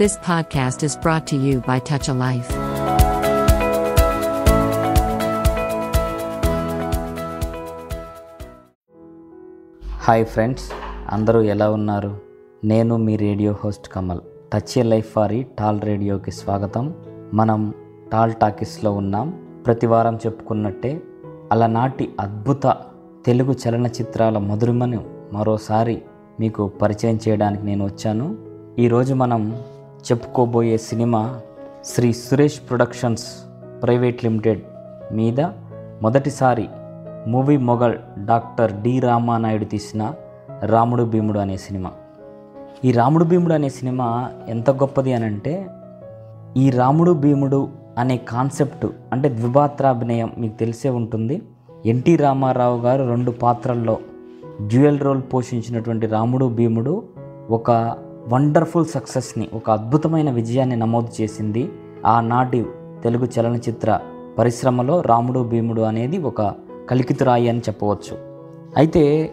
This podcast is brought to you by Touch a Life. Hi friends అందరూ ఎలా ఉన్నారు? నేను మీ radio host Kamal. Touch a life వారి tall రేడియోకి స్వాగతం. మనం టాల్ టాకీస్లో ఉన్నాం. ప్రతి వారం చెప్పుకున్నట్టే అలనాటి అద్భుత తెలుగు చలనచిత్రాల మధురిమను మరోసారి మీకు పరిచయం చేయడానికి నేను వచ్చాను. ఈరోజు మనం చెప్పుకోబోయే cinema Shri Suresh productions private limited మీద మొదటిసారి movie mogul doctor D Ramanaidu తీసిన రాముడు భీముడు అనే సినిమా. ఈ రాముడు భీముడు అనే సినిమా ఎంత గొప్పది అని అంటే ఈ రాముడు భీముడు అనే కాన్సెప్ట్ అంటే ద్విపాత్రాభినయం మీకు తెలిసే ఉంటుంది. ఎన్టీ రామారావు గారు రెండు పాత్రల్లో డ్యూయల్ రోల్ పోషించినటువంటి రాముడు భీముడు ఒక వండర్ఫుల్ సక్సెస్ని ఒక అద్భుతమైన విజయాన్ని నమోదు చేసింది ఆనాటి తెలుగు చలనచిత్ర పరిశ్రమలో రాముడు భీముడు అనేది ఒక కలికితురాయి అని చెప్పవచ్చు. అయితే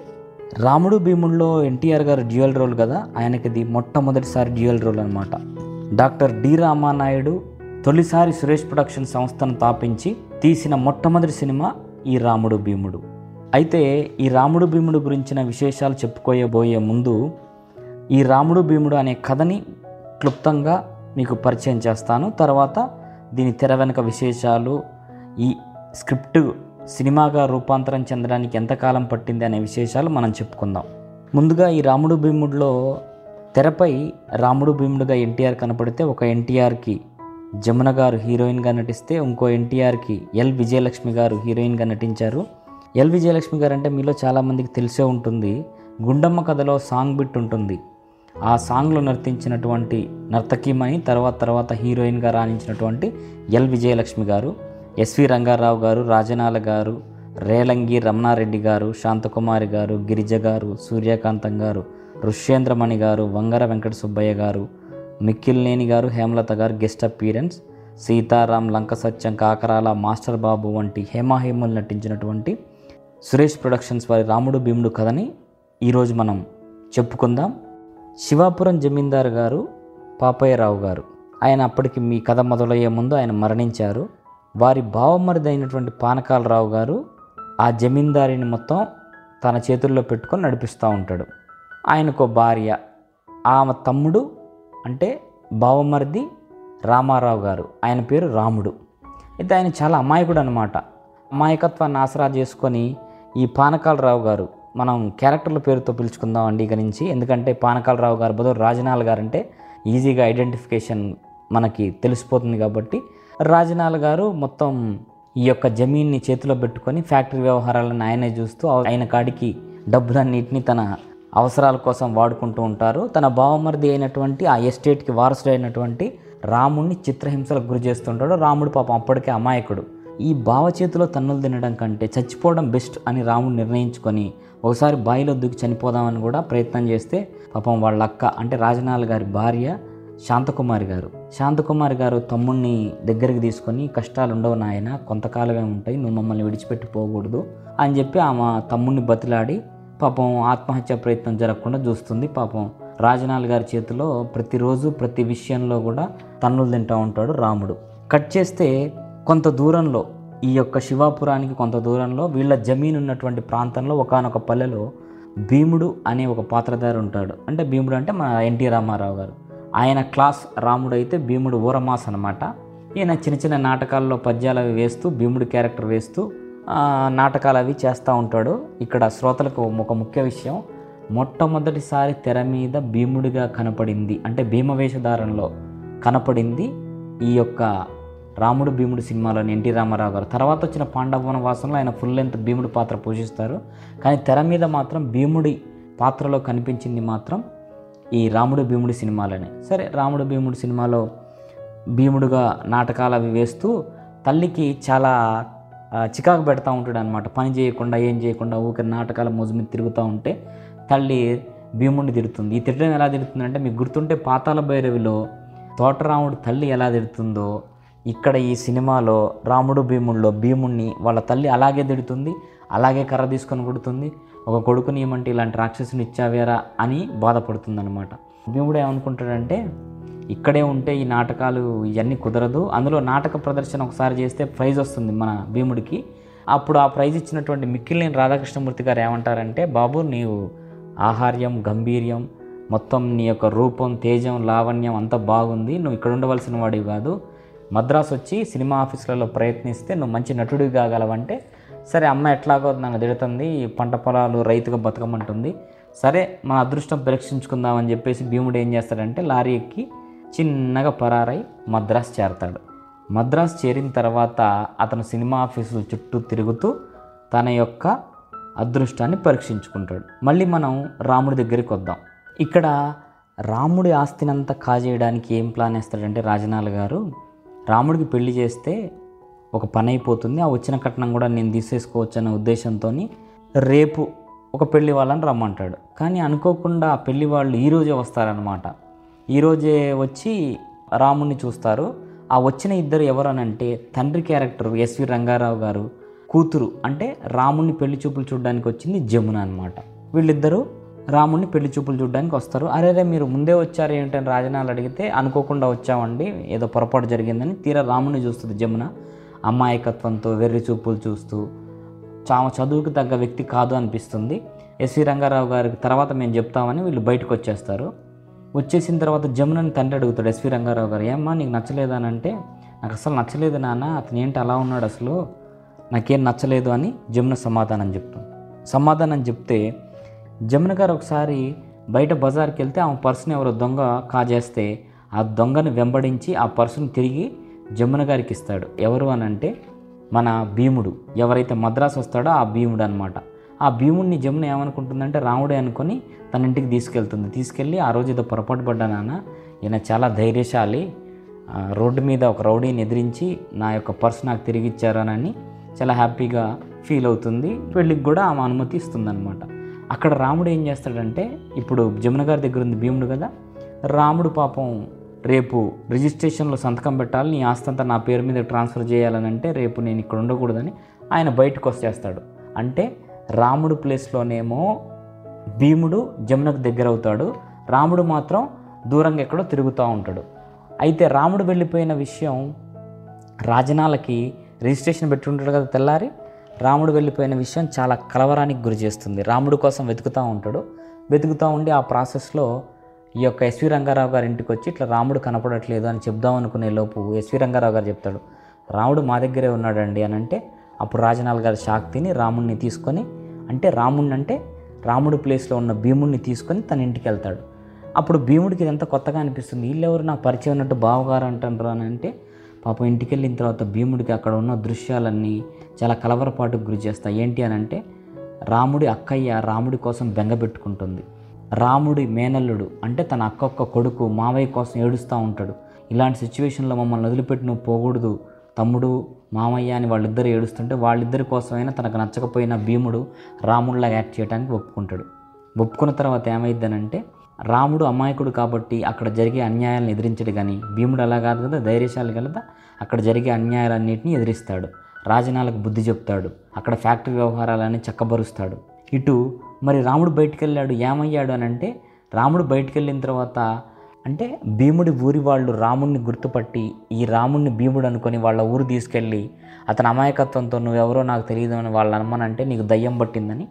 రాముడు భీముడిలో ఎన్టీఆర్ గారు డ్యూయల్ రోల్ కదా ఆయనకి ఇది మొట్టమొదటిసారి డ్యూయల్ రోల్ అనమాట డాక్టర్ డి రామానాయుడు తొలిసారి సురేష్ ప్రొడక్షన్ సంస్థను స్థాపించి తీసిన మొట్టమొదటి సినిమా ఈ రాముడు భీముడు. అయితే ఈ రాముడు భీముడు గురించిన విశేషాలు చెప్పుకోయబోయే ముందు ఈ రాముడు భీముడు అనే కథని క్లుప్తంగా మీకు పరిచయం చేస్తాను. తర్వాత దీని తెర వెనుక విశేషాలు ఈ స్క్రిప్ట్ సినిమాగా రూపాంతరం చెందడానికి ఎంతకాలం పట్టింది అనే విశేషాలు మనం చెప్పుకుందాం. ముందుగా ఈ రాముడు భీముడిలో తెరపై రాముడు భీముడుగా ఎన్టీఆర్ కనపడితే ఒక ఎన్టీఆర్కి జమున గారు హీరోయిన్గా నటిస్తే ఇంకో ఎన్టీఆర్కి ఎల్ విజయలక్ష్మి గారు హీరోయిన్గా నటించారు. ఎల్ విజయలక్ష్మి గారు అంటే మీలో చాలామందికి తెలిసే ఉంటుంది. గుండమ్మ కథలో సాంగ్ బిట్ ఉంటుంది. ఆ సాంగ్లో నర్తించినటువంటి నర్తకీమణి తర్వాత తర్వాత హీరోయిన్గా రాణించినటువంటి ఎల్. విజయలక్ష్మి గారు ఎస్వి రంగారావు గారు రాజనాల గారు రేలంగి రమణారెడ్డి గారు శాంతకుమారి గారు గిరిజ గారు సూర్యకాంతం గారు ఋష్యేంద్రమణి గారు వంగర వెంకట సుబ్బయ్య గారు మిక్కిల్నేని గారు హేమలత గారు guest appearance Seetharam Lanka Satyam Kakarala master Babu వంటి హేమాహేములు నటించినటువంటి సురేష్ ప్రొడక్షన్స్ వారి రాముడు భీముడు కథని ఈరోజు మనం చెప్పుకుందాం. శివాపురం జమీందార్ గారు పాపయ్యరావు గారు. ఆయన అప్పటికి మీ కథ మొదలయ్యే ముందు ఆయన మరణించారు. వారి బావమరిది అయినటువంటి పానకాలరావు గారు ఆ జమీందారిని మొత్తం తన చేతుల్లో పెట్టుకొని నడిపిస్తూ ఉంటాడు. ఆయనకు భార్య ఆమె తమ్ముడు అంటే బావమరిది రామారావు గారు. ఆయన పేరు రాముడు. అయితే ఆయన చాలా అమాయకుడు అనమాట అమాయకత్వాన్ని ఆసరా చేసుకొని ఈ పానకాలరావు గారు మనం క్యారెక్టర్ల పేరుతో పిలుచుకుందాం అండి ఇక నుంచి ఎందుకంటే పానకాలరావు గారు బదులు రాజనాల్ గారు అంటే ఈజీగా ఐడెంటిఫికేషన్ మనకి తెలిసిపోతుంది కాబట్టి రాజనాల్ గారు మొత్తం ఈ యొక్క జమీన్ని చేతిలో పెట్టుకొని ఫ్యాక్టరీ వ్యవహారాలను ఆయనే చూస్తూ ఆయన కాడికి డబ్బులన్నింటినీ తన అవసరాల కోసం వాడుకుంటూ ఉంటారు. తన బావమరిది అయినటువంటి ఆ ఎస్టేట్కి వారసుడు అయినటువంటి రాముడిని చిత్రహింసలకు గురి చేస్తుంటాడు. రాముడు పాపం అప్పటికే అమాయకుడు. ఈ బావ చేతిలో తన్నులు తినడం కంటే చచ్చిపోవడం బెస్ట్ అని రాముడు నిర్ణయించుకొని ఒకసారి బాయిలో దూకి చనిపోదామని కూడా ప్రయత్నం చేస్తే పాపం వాళ్ళ అక్క అంటే రాజనాల్ గారి భార్య శాంతకుమారి గారు. శాంతకుమారి గారు తమ్ముణ్ణి దగ్గరికి తీసుకొని కష్టాలు ఉండవు నాయన కొంతకాలమే ఉంటాయి నువ్వు మమ్మల్ని విడిచిపెట్టి పోకూడదు అని చెప్పి ఆమె తమ్ముణ్ణి బతిలాడి పాపం ఆత్మహత్య ప్రయత్నం జరగకుండా చూస్తుంది. పాపం రాజనాల్ గారి చేతిలో ప్రతిరోజు ప్రతి విషయంలో కూడా తన్నులు తింటూ ఉంటాడు రాముడు. కట్ చేస్తే కొంత దూరంలో ఈ యొక్క శివాపురానికి కొంత దూరంలో వీళ్ళ జమీన్ ఉన్నటువంటి ప్రాంతంలో ఒకనొక పల్లెలో భీముడు అనే ఒక పాత్రధారి ఉంటాడు. అంటే భీముడు అంటే మన ఎన్టీ రామారావు గారు. ఆయన క్లాస్ రాముడు అయితే భీముడు ఊరమాస్ అనమాట ఈయన చిన్న చిన్న నాటకాల్లో పద్యాలు అవి వేస్తూ భీముడు క్యారెక్టర్ వేస్తూ నాటకాలు అవి చేస్తూ ఉంటాడు. ఇక్కడ శ్రోతలకు ఒక ముఖ్య విషయం. మొట్టమొదటిసారి తెర మీద భీముడిగా కనపడింది. అంటే భీమవేషధారంలో కనపడింది ఈ యొక్క రాముడు భీముడు సినిమాలోని ఎన్టీ రామారావు గారు. తర్వాత వచ్చిన పాండవన వాసనలో ఆయన ఫుల్ లెంత్ భీముడు పాత్ర పోషిస్తారు. కానీ తెర మీద మాత్రం భీముడి పాత్రలో కనిపించింది మాత్రం ఈ రాముడు భీముడి సినిమాలోనే. సరే రాముడు భీముడు సినిమాలో భీముడుగా నాటకాలు అవి వేస్తూ తల్లికి చాలా చికాకు పెడతా ఉంటాడు అనమాట పని చేయకుండా ఏం చేయకుండా ఊరికి నాటకాల మోజు మీద తిరుగుతూ ఉంటే తల్లి భీముడిని తిడుతుంది. ఈ తిట్టడం ఎలా తిడుతుందంటే మీకు గుర్తుంటే పాతాల భైరవిలో తోటరాముడు తల్లి ఎలా తిడుతుందో ఇక్కడ ఈ సినిమాలో రాముడు భీముల్లో భీముణ్ణి వాళ్ళ తల్లి అలాగే తిడుతుంది అలాగే కర్ర తీసుకొని కొడుతుంది. ఒక కొడుకుని ఏమంటే ఇలాంటి రాక్షసుని ఇచ్చావేరా అని బాధపడుతుంది అనమాట భీముడు ఏమనుకుంటాడంటే ఇక్కడే ఉంటే ఈ నాటకాలు ఇవన్నీ కుదరదు అందులో నాటక ప్రదర్శన ఒకసారి చేస్తే ప్రైజ్ వస్తుంది మన భీముడికి. అప్పుడు ఆ ప్రైజ్ ఇచ్చినటువంటి మిక్కిలిని రాధాకృష్ణమూర్తి గారు ఏమంటారంటే బాబు నీవు ఆహార్యం గంభీర్యం మొత్తం నీ యొక్క రూపం తేజం లావణ్యం అంతా బాగుంది నువ్వు ఇక్కడ ఉండవలసిన వాడివి కాదు. మద్రాసు వచ్చి సినిమా ఆఫీసులలో ప్రయత్నిస్తే నువ్వు మంచి నటుడి కాగలవంటే సరే అమ్మ ఎట్లాగో నన్ను తిడుతుంది పంట పొలాలు రైతుగా బతకమంటుంది సరే మన అదృష్టం పరీక్షించుకుందామని చెప్పేసి భీముడు ఏం చేస్తాడంటే లారీ ఎక్కి చిన్నగా పరారై మద్రాసు చేరతాడు. మద్రాసు చేరిన తర్వాత అతను సినిమా ఆఫీసుల చుట్టూ తిరుగుతూ తన యొక్క అదృష్టాన్ని పరీక్షించుకుంటాడు. మళ్ళీ మనం రాముడి దగ్గరికి వద్దాం. ఇక్కడ రాముడి ఆస్తినంతా కాజేయడానికి ఏం ప్లాన్ వేస్తాడంటే రాజనాల గారు రాముడికి పెళ్ళి చేస్తే ఒక పని అయిపోతుంది. ఆ వచ్చిన కట్నం కూడా నేను తీసేసుకోవచ్చు అనే ఉద్దేశంతో రేపు ఒక పెళ్ళి వాళ్ళని రమ్మంటాడు. కానీ అనుకోకుండా ఆ పెళ్ళి వాళ్ళు ఈరోజే వస్తారనమాట ఈరోజే వచ్చి రాముడిని చూస్తారు. ఆ వచ్చిన ఇద్దరు ఎవరనంటే తండ్రి క్యారెక్టర్ ఎస్వి రంగారావు గారు కూతురు అంటే రాముడిని పెళ్ళి చూపులు చూడడానికి వచ్చింది జమున అనమాట వీళ్ళిద్దరూ రాముడిని పెళ్ళి చూపులు చూడడానికి వస్తారు. అరే రే మీరు ముందే వచ్చారు ఏంటని రాజనాలు అడిగితే అనుకోకుండా వచ్చామండి. ఏదో పొరపాటు జరిగిందని తీరా రాముడిని చూస్తుంది జమున. అమాయకత్వంతో వెర్రి చూపులు చూస్తూ చామ చదువుకు తగ్గ వ్యక్తి కాదు అనిపిస్తుంది. ఎస్వి రంగారావు గారికి తర్వాత మేము చెప్తామని వీళ్ళు బయటకు వచ్చేస్తారు. వచ్చేసిన తర్వాత జమునని తండ్రి అడుగుతాడు ఎస్వి రంగారావు గారు ఏమ్మా నీకు నచ్చలేదు? అని అంటే నాకు అసలు నచ్చలేదు నాన్న. అతను ఏంటి అలా ఉన్నాడు అసలు? నాకేం నచ్చలేదు అని జమున సమాధానం చెప్తుంది. సమాధానం చెప్తే జమున గారు ఒకసారి బయట బజార్కి వెళ్తే ఆమె పర్సును ఎవరో దొంగ కాజేస్తే ఆ దొంగను వెంబడించి ఆ పర్సును తిరిగి జమున గారికి ఇస్తాడు. ఎవరు అని అంటే మన భీముడు. ఎవరైతే మద్రాసు వస్తాడో ఆ భీముడు అనమాట ఆ భీముడిని జమున ఏమనుకుంటుందంటే రాముడే అనుకొని తన ఇంటికి తీసుకెళ్తుంది. తీసుకెళ్ళి ఆ రోజు ఏదో పొరపాటు పడ్డా నాన్న ఈయన చాలా ధైర్యశాలి రోడ్డు మీద ఒక రౌడీని ఎదిరించి నా యొక్క పర్స్ నాకు తిరిగి ఇచ్చారనని చాలా హ్యాపీగా ఫీల్ అవుతుంది. పెళ్ళికి కూడా ఆమె అనుమతి ఇస్తుందన్నమాట. అక్కడ రాముడు ఏం చేస్తాడంటే ఇప్పుడు జమున గారి దగ్గర ఉంది భీముడు కదా రాముడు పాపం రేపు రిజిస్ట్రేషన్లో సంతకం పెట్టాలి నీ ఆస్తి అంతా నా పేరు మీద ట్రాన్స్ఫర్ చేయాలని అంటే రేపు నేను ఇక్కడ ఉండకూడదని ఆయన బయటకు వచ్చేస్తాడు. అంటే రాముడు ప్లేస్లోనేమో భీముడు జమునకు దగ్గర అవుతాడు రాముడు మాత్రం దూరంగా ఎక్కడో తిరుగుతూ ఉంటాడు. అయితే రాముడు వెళ్ళిపోయిన విషయం రాజనాలకి రిజిస్ట్రేషన్ పెట్టి ఉంటాడు కదా తెల్లారి రాముడు వెళ్ళిపోయిన విషయం చాలా కలవరానికి గురి చేస్తుంది. రాముడు కోసం వెతుకుతూ ఉంటాడు. వెతుకుతూ ఉండి ఆ ప్రాసెస్లో ఈ యొక్క ఎస్వి రంగారావు గారి ఇంటికి వచ్చి ఇట్లా రాముడు కనపడట్లేదు అని చెప్దాం అనుకునే లోపు ఎస్వి రంగారావు గారు చెప్తాడు రాముడు మా దగ్గరే ఉన్నాడండి అని అంటే అప్పుడు రాజనాల గారి షాక్ తిని రాముడిని తీసుకొని అంటే రాముడిని అంటే రాముడు ప్లేస్లో ఉన్న భీముడిని తీసుకొని తన ఇంటికి వెళ్తాడు. అప్పుడు భీముడికి ఇదంతా కొత్తగా అనిపిస్తుంది. వీళ్ళెవరు? నాకు పరిచయం ఉన్నట్టు బావగారు అంటారు అని అంటే పాపం ఇంటికి వెళ్ళిన తర్వాత భీముడికి అక్కడ ఉన్న దృశ్యాలన్నీ చాలా కలవరపాటుకు గురి చేస్తాయి. ఏంటి అని అంటే రాముడి అక్కయ్య రాముడి కోసం బెంగ పెట్టుకుంటుంది. రాముడి మేనల్లుడు అంటే తన అక్కొక్క కొడుకు మావయ్య కోసం ఏడుస్తూ ఉంటాడు. ఇలాంటి సిచ్యువేషన్లో మమ్మల్ని వదిలిపెట్టి నువ్వు పోకూడదు. తమ్ముడు మామయ్య అని వాళ్ళిద్దరు ఏడుస్తుంటే వాళ్ళిద్దరి కోసమైనా తనకు నచ్చకపోయిన భీముడు రాముడిలా యాక్ట్ చేయడానికి ఒప్పుకుంటాడు. ఒప్పుకున్న తర్వాత ఏమైందనంటే రాముడు అమాయకుడు కాబట్టి అక్కడ జరిగే అన్యాయాలను ఎదిరించడు కానీ భీముడు అలా కాదు కదా ధైర్యశాలి కలదా అక్కడ జరిగే అన్యాయాలన్నింటినీ ఎదిరిస్తాడు. రాజనాలకు బుద్ధి చెప్తాడు. అక్కడ ఫ్యాక్టరీ వ్యవహారాలని చక్కబరుస్తాడు. ఇటు మరి రాముడు బయటికి వెళ్ళాడు ఏమయ్యాడు అని అంటే రాముడు బయటికి వెళ్ళిన తర్వాత అంటే భీముడి ఊరి వాళ్ళు రాముడిని గుర్తుపట్టి ఈ రాముడిని భీముడు అనుకొని వాళ్ళ ఊరు తీసుకెళ్ళి అతని అమాయకత్వంతో నువ్వెవరో నాకు తెలియదు అని వాళ్ళు అనమనంటే నీకు దయ్యం పట్టిందని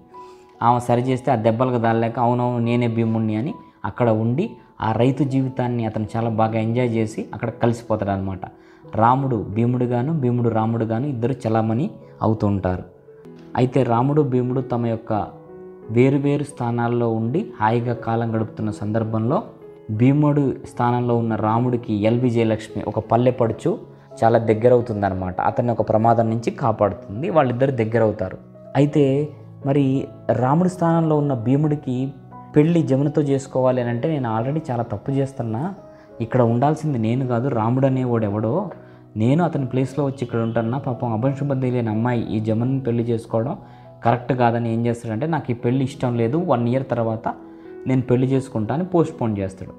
ఆమె సరి చేస్తే ఆ దెబ్బలకు దాలేక అవునవును నేనే భీముడిని అని అక్కడ ఉండి ఆ రైతు జీవితాన్ని అతను చాలా బాగా ఎంజాయ్ చేసి అక్కడ కలిసిపోతాడు అనమాట రాముడు భీముడుగాను భీముడు రాముడుగాను ఇద్దరు చలామణి అవుతుంటారు. అయితే రాముడు భీముడు తమ యొక్క వేరువేరు స్థానాల్లో ఉండి హాయిగా కాలం గడుపుతున్న సందర్భంలో భీముడు స్థానంలో ఉన్న రాముడికి ఎల్వి జయలక్ష్మి ఒక పల్లె పడుచు చాలా దగ్గర అవుతుందన్నమాట అతన్ని ఒక ప్రమాదం నుంచి కాపాడుతుంది వాళ్ళిద్దరు దగ్గర అవుతారు అయితే మరి రాముడి స్థానంలో ఉన్న భీముడికి పెళ్ళి జమునతో చేసుకోవాలి అని అంటే నేను ఆల్రెడీ చాలా తప్పు చేస్తున్నా. ఇక్కడ ఉండాల్సింది నేను కాదు రాముడు అనేవాడు ఎవడో. నేను అతని ప్లేస్లో వచ్చి ఇక్కడ ఉంటానన్నా పాపం అభంశుబద్ధి లేని అమ్మాయి ఈ జమన్ పెళ్ళి చేసుకోవడం కరెక్ట్ కాదని ఏం చేస్తాడంటే నాకు ఈ పెళ్ళి ఇష్టం లేదు వన్ ఇయర్ తర్వాత నేను పెళ్ళి చేసుకుంటా అని పోస్ట్ పోన్ చేస్తాడు.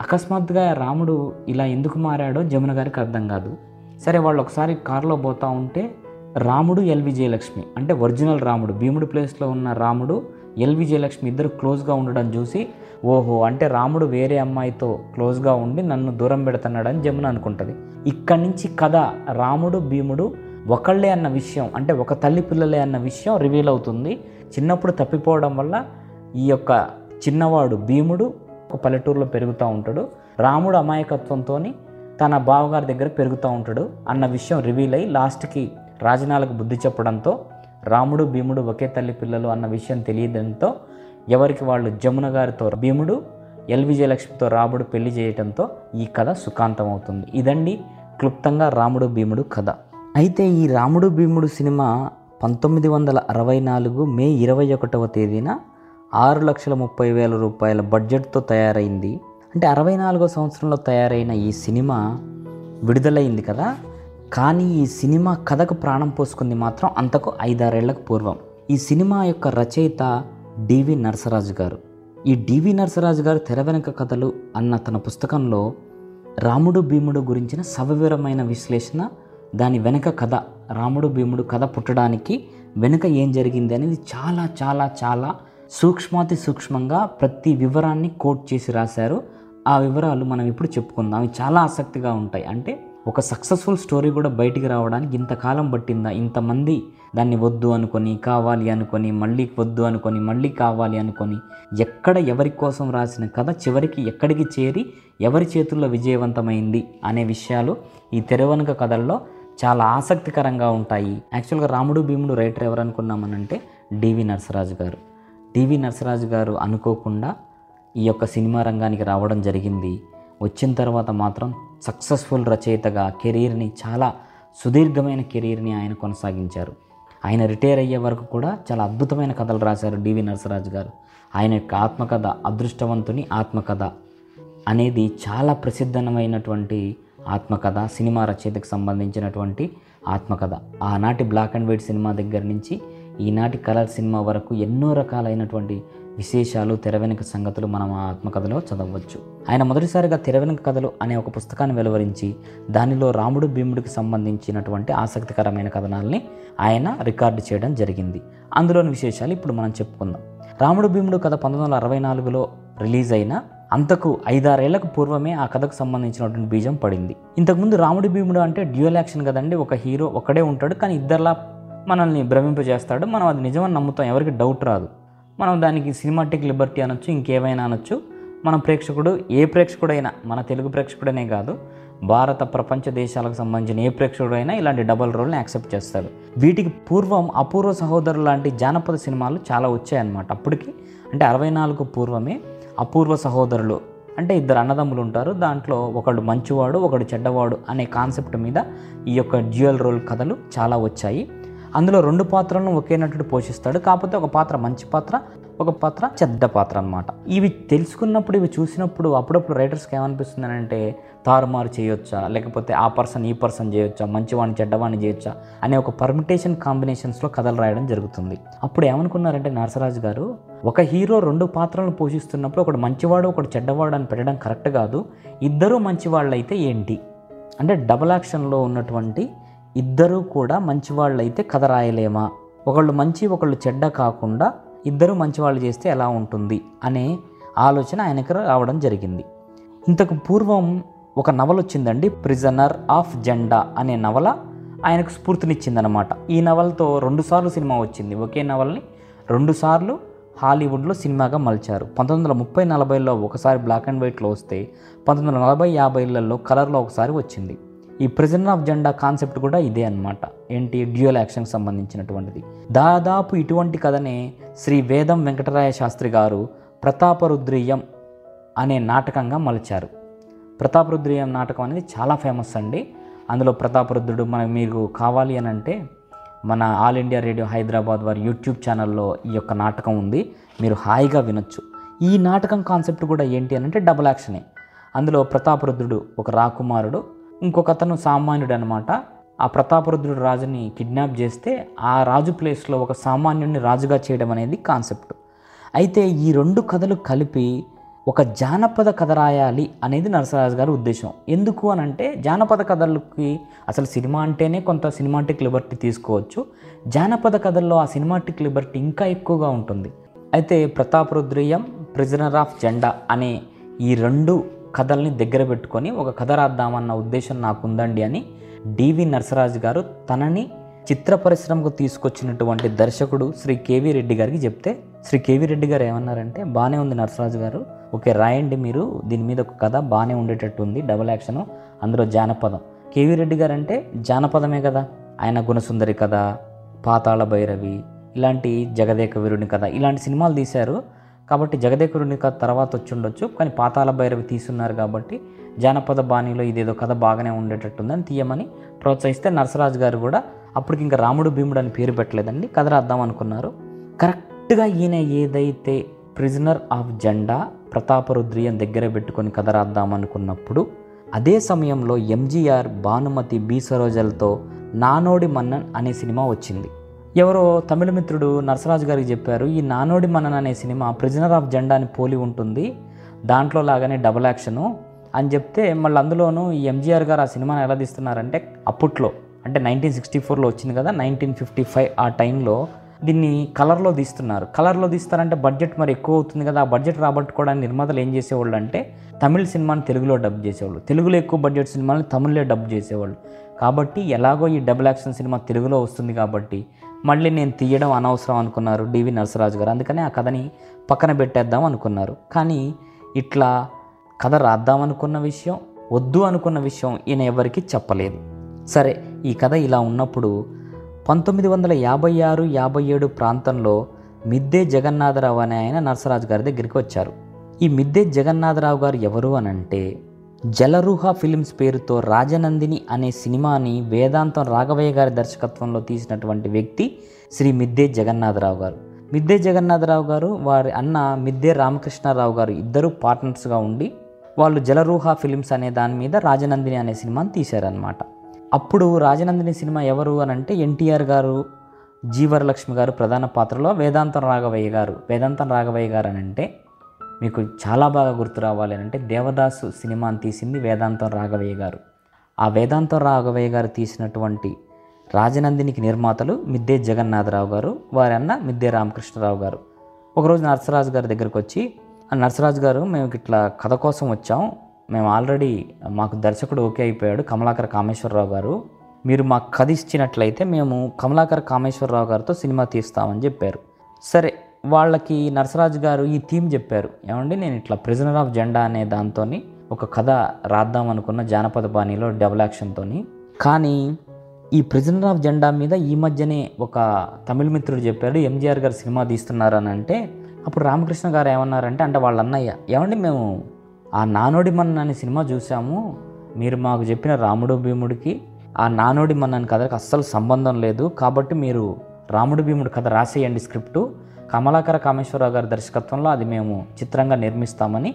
అకస్మాత్తుగా రాముడు ఇలా ఎందుకు మారాడో జమున గారికి అర్థం కాదు. సరే వాళ్ళు ఒకసారి కారులో పోతూ ఉంటే రాముడు ఎల్ విజయలక్ష్మి అంటే ఒరిజినల్ రాముడు భీముడి ప్లేస్లో ఉన్న రాముడు ఎల్ విజయలక్ష్మి ఇద్దరు క్లోజ్గా ఉండడం చూసి ఓహో అంటే రాముడు వేరే అమ్మాయితో క్లోజ్గా ఉండి నన్ను దూరం పెడుతున్నాడని జమున అనుకుంటుంది. ఇక్కడి నుంచి కథ రాముడు భీముడు ఒకళ్ళే అన్న విషయం అంటే ఒక తల్లి పిల్లలే అన్న విషయం రివీల్ అవుతుంది. చిన్నప్పుడు తప్పిపోవడం వల్ల ఈ యొక్క చిన్నవాడు భీముడు ఒక పల్లెటూరులో పెరుగుతూ ఉంటాడు. రాముడు అమాయకత్వంతో తన బావగారి దగ్గర పెరుగుతూ ఉంటాడు అన్న విషయం రివీల్ అయ్యి లాస్ట్కి రాజనాలకు బుద్ధి చెప్పడంతో రాముడు భీముడు ఒకే తల్లి పిల్లలు అన్న విషయం తెలియడంతో ఎవరికి వాళ్ళు జమున గారితో భీముడు ఎల్ విజయలక్ష్మితో రాముడు పెళ్ళి చేయడంతో ఈ కథ సుఖాంతం అవుతుంది ఇదండి క్లుప్తంగా రాముడు భీముడు కథ. అయితే ఈ రాముడు భీముడు సినిమా పంతొమ్మిది వందల అరవై నాలుగు మే ఇరవై ఒకటవ తేదీన ఆరు లక్షల ముప్పై వేల రూపాయల బడ్జెట్తో తయారైంది. అంటే అరవై నాలుగో సంవత్సరంలో తయారైన ఈ సినిమా విడుదలైంది కదా. కానీ ఈ సినిమా కథకు ప్రాణం పోసుకుంది మాత్రం అంతకు ఐదారేళ్ళకు పూర్వం. ఈ సినిమా యొక్క రచయిత డివి నరసరాజు గారు. ఈ డివి నరసరాజు గారు తెర వెనుక కథలు అన్న తన పుస్తకంలో రాముడు భీముడు గురించిన సవివరమైన విశ్లేషణ దాని వెనుక కథ రాముడు భీముడు కథ పుట్టడానికి వెనుక ఏం జరిగింది అనేది చాలా చాలా చాలా సూక్ష్మాతి సూక్ష్మంగా ప్రతి వివరాన్ని కోట్ చేసి రాశారు. ఆ వివరాలు మనం ఇప్పుడు చెప్పుకుందాం. అవి చాలా ఆసక్తిగా ఉంటాయి. అంటే ఒక సక్సెస్ఫుల్ స్టోరీ కూడా బయటికి రావడానికి ఇంతకాలం పట్టిందా? ఇంతమంది దాన్ని వద్దు అనుకొని కావాలి అనుకొని మళ్ళీ వద్దు అనుకొని మళ్ళీ కావాలి అనుకొని ఎక్కడ ఎవరి కోసం రాసిన కథ చివరికి ఎక్కడికి చేరి ఎవరి చేతుల్లో విజయవంతమైంది అనే విషయాలు ఈ తెరవనుక కథల్లో చాలా ఆసక్తికరంగా ఉంటాయి. యాక్చువల్గా రాముడు భీముడు రైటర్ ఎవరు అనుకున్నామనంటే డివి నరసరాజు గారు. డివి నరసరాజు గారు అనుకోకుండా ఈ యొక్క సినిమా రంగానికి రావడం జరిగింది. వచ్చిన తర్వాత మాత్రం సక్సెస్ఫుల్ రచయితగా కెరీర్ని చాలా సుదీర్ఘమైన కెరీర్ని ఆయన కొనసాగించారు. ఆయన రిటైర్ అయ్యే వరకు కూడా చాలా అద్భుతమైన కథలు రాశారు డివి నరసరాజు గారు. ఆయన యొక్క ఆత్మకథ అదృష్టవంతుని ఆత్మకథ అనేది చాలా ప్రసిద్ధమైనటువంటి ఆత్మకథ సినిమా రచయితకు సంబంధించినటువంటి ఆత్మకథ. ఆనాటి బ్లాక్ అండ్ వైట్ సినిమా దగ్గర నుంచి ఈనాటి కలర్ సినిమా వరకు ఎన్నో రకాలైనటువంటి విశేషాలు తెర వెనుక సంగతులు మనం ఆ ఆత్మకథలో చదవచ్చు. ఆయన మొదటిసారిగా తెర వెనుక కథలు అనే ఒక పుస్తకాన్ని వెలువరించి దానిలో రాముడు భీముడికి సంబంధించినటువంటి ఆసక్తికరమైన కథనాల్ని ఆయన రికార్డు చేయడం జరిగింది. అందులోని విశేషాలు ఇప్పుడు మనం చెప్పుకుందాం. రాముడు భీముడు కథ పంతొమ్మిది వందల అరవై నాలుగులో రిలీజ్ అయిన అంతకు ఐదారేళ్ళకు పూర్వమే ఆ కథకు సంబంధించినటువంటి బీజం పడింది. ఇంతకుముందు రాముడు భీముడు అంటే డ్యూయల్ యాక్షన్ కదండి ఒక హీరో ఒకడే ఉంటాడు కానీ ఇద్దర్లా మనల్ని భ్రమింపజేస్తాడు. మనం అది నిజమని నమ్ముతాం ఎవరికి డౌట్ రాదు. మనం దానికి సినిమాటిక్ లిబర్టీ అనొచ్చు ఇంకేమైనా అనొచ్చు. మన ప్రేక్షకుడు ఏ ప్రేక్షకుడైనా మన తెలుగు ప్రేక్షకుడనే కాదు భారత ప్రపంచ దేశాలకు సంబంధించిన ఏ ప్రేక్షకుడైనా ఇలాంటి డబల్ రోల్ని యాక్సెప్ట్ చేస్తారు వీటికి పూర్వం అపూర్వ సహోదరులు లాంటి జానపద సినిమాలు చాలా వచ్చాయన్నమాట. అప్పటికి అంటే అరవై నాలుగు పూర్వమే అపూర్వ సహోదరులు. అంటే ఇద్దరు అన్నదమ్ములు ఉంటారు దాంట్లో ఒకడు మంచివాడు ఒకడు చెడ్డవాడు అనే కాన్సెప్ట్ మీద ఈ యొక్క డ్యూయల్ రోల్ కథలు చాలా వచ్చాయి. అందులో రెండు పాత్రలను ఒకే నటుడు పోషిస్తాడు. కాకపోతే ఒక పాత్ర మంచి పాత్ర ఒక పాత్ర చెడ్డ పాత్ర అనమాట ఇవి తెలుసుకున్నప్పుడు ఇవి చూసినప్పుడు అప్పుడప్పుడు రైటర్స్కి ఏమనిపిస్తుంది అంటే తారుమారు చేయొచ్చా? లేకపోతే ఆ పర్సన్ ఈ పర్సన్ చేయొచ్చా? మంచివాడిని చెడ్డవాడిని చేయొచ్చా? అనే ఒక పర్మిటేషన్ కాంబినేషన్స్లో కథలు రాయడం జరుగుతుంది. అప్పుడు ఏమనుకున్నారంటే నరసరాజు గారు ఒక హీరో రెండు పాత్రలను పోషిస్తున్నప్పుడు ఒకడు మంచివాడు ఒకడు చెడ్డవాడు అని పెట్టడం కరెక్ట్ కాదు. ఇద్దరూ మంచివాళ్ళు అయితే ఏంటి? అంటే డబుల్ యాక్షన్లో ఉన్నటువంటి ఇద్దరూ కూడా మంచివాళ్ళైతే కథ రాయలేమా ఒకళ్ళు మంచి ఒకళ్ళు చెడ్డ కాకుండా ఇద్దరు మంచివాళ్ళు చేస్తే ఎలా ఉంటుంది అనే ఆలోచన ఆయనకు రావడం జరిగింది. ఇంతకు పూర్వం ఒక నవల వచ్చిందండి ప్రిజనర్ ఆఫ్ జెండా అనే నవల ఆయనకు స్ఫూర్తినిచ్చిందనమాట ఈ నవలతో రెండుసార్లు సినిమా వచ్చింది. ఒకే నవల్ని రెండుసార్లు హాలీవుడ్లో సినిమాగా మలిచారు. పంతొమ్మిది వందల ముప్పై నలభైలో ఒకసారి బ్లాక్ అండ్ వైట్లో వస్తే పంతొమ్మిది వందల నలభై యాభైలలో కలర్లో ఒకసారి వచ్చింది. ఈ ప్రిజనర్ ఆఫ్ జెండా కాన్సెప్ట్ కూడా ఇదే అన్నమాట. ఏంటి? డ్యూయల్ యాక్షన్కి సంబంధించినటువంటిది. దాదాపు ఇటువంటి కథనే శ్రీ వేదం వెంకటరాయ శాస్త్రి గారు ప్రతాపరుద్రీయం అనే నాటకంగా మలిచారు. ప్రతాపరుద్రీయం నాటకం అనేది చాలా ఫేమస్ అండి. అందులో ప్రతాపరుద్రుడు మనకు మీకు కావాలి అని అంటే మన ఆల్ ఇండియా రేడియో హైదరాబాద్ వారి యూట్యూబ్ ఛానల్లో ఈ యొక్క నాటకం ఉంది. మీరు హాయిగా వినొచ్చు. ఈ నాటకం కాన్సెప్ట్ కూడా ఏంటి అని అంటే డబుల్ యాక్షనే అందులో ప్రతాపరుద్రుడు ఒక రాకుమారుడు ఇంకొక అతను సామాన్యుడు అనమాట ఆ ప్రతాపరుద్రుడు రాజుని కిడ్నాప్ చేస్తే ఆ రాజు ప్లేస్లో ఒక సామాన్యుడిని రాజుగా చేయడం అనేది కాన్సెప్ట్. అయితే ఈ రెండు కథలు కలిపి ఒక జానపద కథ రాయాలి అనేది నరసరాజు గారి ఉద్దేశం. ఎందుకు అని అంటే జానపద కథలకి అసలు సినిమా అంటేనే కొంత సినిమాటిక్ లిబర్టీ తీసుకోవచ్చు. జానపద కథల్లో ఆ సినిమాటిక్ లిబర్టీ ఇంకా ఎక్కువగా ఉంటుంది. అయితే ప్రతాపరుద్రీయం ప్రిజనర్ ఆఫ్ జెండా అనే ఈ రెండు కథల్ని దగ్గర పెట్టుకొని ఒక కథ రాద్దామన్న ఉద్దేశం నాకు ఉందండి అని డివి నరసరాజు గారు తనని చిత్ర పరిశ్రమకు తీసుకొచ్చినటువంటి దర్శకుడు శ్రీ కేవీ రెడ్డి గారికి చెప్తే శ్రీ కేవీ రెడ్డి గారు ఏమన్నారంటే బాగానే ఉంది నరసరాజు గారు. ఓకే రాయండి మీరు. దీని మీద ఒక కథ బాగానే ఉండేటట్టు ఉంది డబుల్ యాక్షన్. అందులో జానపదం. కేవీ రెడ్డి గారు అంటే జానపదమే కదా. ఆయన గుణసుందరి కథ పాతాళ భైరవి ఇలాంటి జగదేక వీరుని కథ ఇలాంటి సినిమాలు తీశారు. కాబట్టి జగదేకరుని కథ తర్వాత వచ్చి ఉండొచ్చు కానీ పాతాల భైరవి తీసున్నారు కాబట్టి జానపద బాణిలో ఇదేదో కథ బాగానే ఉండేటట్టుందని తీయమని ప్రోత్సహిస్తే నరసరాజు గారు కూడా అప్పటికి ఇంకా రాముడు భీముడు అని పేరు పెట్టలేదండి కథ రాద్దాం అనుకున్నారు. కరెక్ట్గా ఈయన ఏదైతే ప్రిజనర్ ఆఫ్ జెండా ప్రతాపరుద్రియం దగ్గర పెట్టుకొని కథ రాద్దాం అనుకున్నప్పుడు అదే సమయంలో ఎంజీఆర్ భానుమతి బి సరోజలతో నానోడి మన్నన్ అనే సినిమా వచ్చింది. ఎవరో తమిళ మిత్రుడు నరసరాజు గారికి చెప్పారు ఈ నానోడి మనన్ అనే సినిమా ప్రిజనర్ ఆఫ్ జెండా అని పోలి ఉంటుంది. దాంట్లో లాగానే డబుల్ యాక్షను అని చెప్తే మళ్ళీ అందులోనూ ఈ ఎంజీఆర్ గారు ఆ సినిమాని ఎలా తీస్తున్నారంటే అప్పట్లో అంటే నైన్టీన్ సిక్స్టీ ఫోర్లో వచ్చింది కదా నైన్టీన్ ఫిఫ్టీ ఫైవ్ ఆ టైంలో దీన్ని కలర్లో తీస్తున్నారు. కలర్లో తీస్తారంటే బడ్జెట్ మరి ఎక్కువ అవుతుంది కదా. ఆ బడ్జెట్ రాబట్టుకోవడానికి నిర్మాతలు ఏం చేసేవాళ్ళు అంటే తమిళ సినిమాని తెలుగులో డబ్ చేసేవాళ్ళు. తెలుగులో ఎక్కువ బడ్జెట్ సినిమాని తమిళ్ళో డబ్ చేసేవాళ్ళు. కాబట్టి ఎలాగో ఈ డబుల్ యాక్షన్ సినిమా తెలుగులో వస్తుంది కాబట్టి మళ్ళీ నేను తీయడం అనవసరం అనుకున్నారు డివి నరసరాజు గారు. అందుకని ఆ కథని పక్కన పెట్టేద్దాం అనుకున్నారు. కానీ ఇట్లా కథ రాద్దామనుకున్న విషయం వద్దు అనుకున్న విషయం ఈయన ఎవరికి చెప్పలేదు. సరే ఈ కథ ఇలా ఉన్నప్పుడు పంతొమ్మిది వందల యాభై ఆరు యాభై ఏడు ప్రాంతంలో మిద్దే జగన్నాథరావు అనే ఆయన నరసరాజు గారి దగ్గరికి వచ్చారు. ఈ మిద్దే జగన్నాథరావు గారు ఎవరు అని అంటే జలరుహ ఫిలిమ్స్ పేరుతో రాజనందిని అనే సినిమాని వేదాంతం రాఘవయ్య గారి దర్శకత్వంలో తీసినటువంటి వ్యక్తి శ్రీ మిద్దే జగన్నాథరావు గారు. మిద్దే జగన్నాథరావు గారు వారి అన్న మిద్దే రామకృష్ణారావు గారు ఇద్దరు పార్ట్నర్స్గా ఉండి వాళ్ళు జలరూహ ఫిలిమ్స్ అనే దాని మీద రాజనందిని అనే సినిమాని తీశారనమాట అప్పుడు రాజనందిని సినిమా ఎవరు అని అంటే ఎన్టీఆర్ గారు జీవరలక్ష్మి గారు ప్రధాన పాత్రలో వేదాంతం రాఘవయ్య గారు. వేదాంతం రాఘవయ్య గారు అని అంటే మీకు చాలా బాగా గుర్తు రావాలి అని అంటే దేవదాసు సినిమాని తీసింది వేదాంతం రాఘవయ్య గారు. ఆ వేదాంతం రాఘవయ్య గారు తీసినటువంటి రాజనందినికి నిర్మాతలు మిద్దే జగన్నాథరావు గారు వారి అన్న మిద్దే రామకృష్ణరావు గారు. ఒకరోజు నరసరాజు గారి దగ్గరికి వచ్చి "ఆ నరసరాజు గారు మేము ఇట్లా కథ కోసం వచ్చాం. మేము ఆల్రెడీ మాకు దర్శకుడు ఓకే అయిపోయాడు కమలాకర కామేశ్వరరావు గారు. మీరు మాకు కథ ఇచ్చినట్లయితే మేము కమలాకర కామేశ్వరరావు గారితో సినిమా తీస్తామని చెప్పారు. సరే వాళ్ళకి నరసరాజు గారు ఈ థీమ్ చెప్పారు. ఏమండి నేను ఇట్లా ప్రిజనర్ ఆఫ్ జెండా అనే దాంతో ఒక కథ రాద్దాం అనుకున్న జానపద బాణిలో డబుల్ యాక్షన్తో కానీ ఈ ప్రిజనర్ ఆఫ్ జెండా మీద ఈ మధ్యనే ఒక తమిళ మిత్రుడు చెప్పాడు ఎంజీఆర్ గారు సినిమా తీస్తున్నారు అని అంటే అప్పుడు రామకృష్ణ గారు ఏమన్నారంటే అంటే వాళ్ళ అన్నయ్య ఏమండి మేము ఆ నానోడి మన్న అనే సినిమా చూసాము. మీరు మాకు చెప్పిన రాముడు భీముడికి ఆ నానోడి మన్న అనే కథకి అస్సలు సంబంధం లేదు. కాబట్టి మీరు రాముడు భీముడు కథ రాసేయండి స్క్రిప్టు. కమలాకర కామేశ్వరరావు గారి దర్శకత్వంలో అది మేము చిత్రంగా నిర్మిస్తామని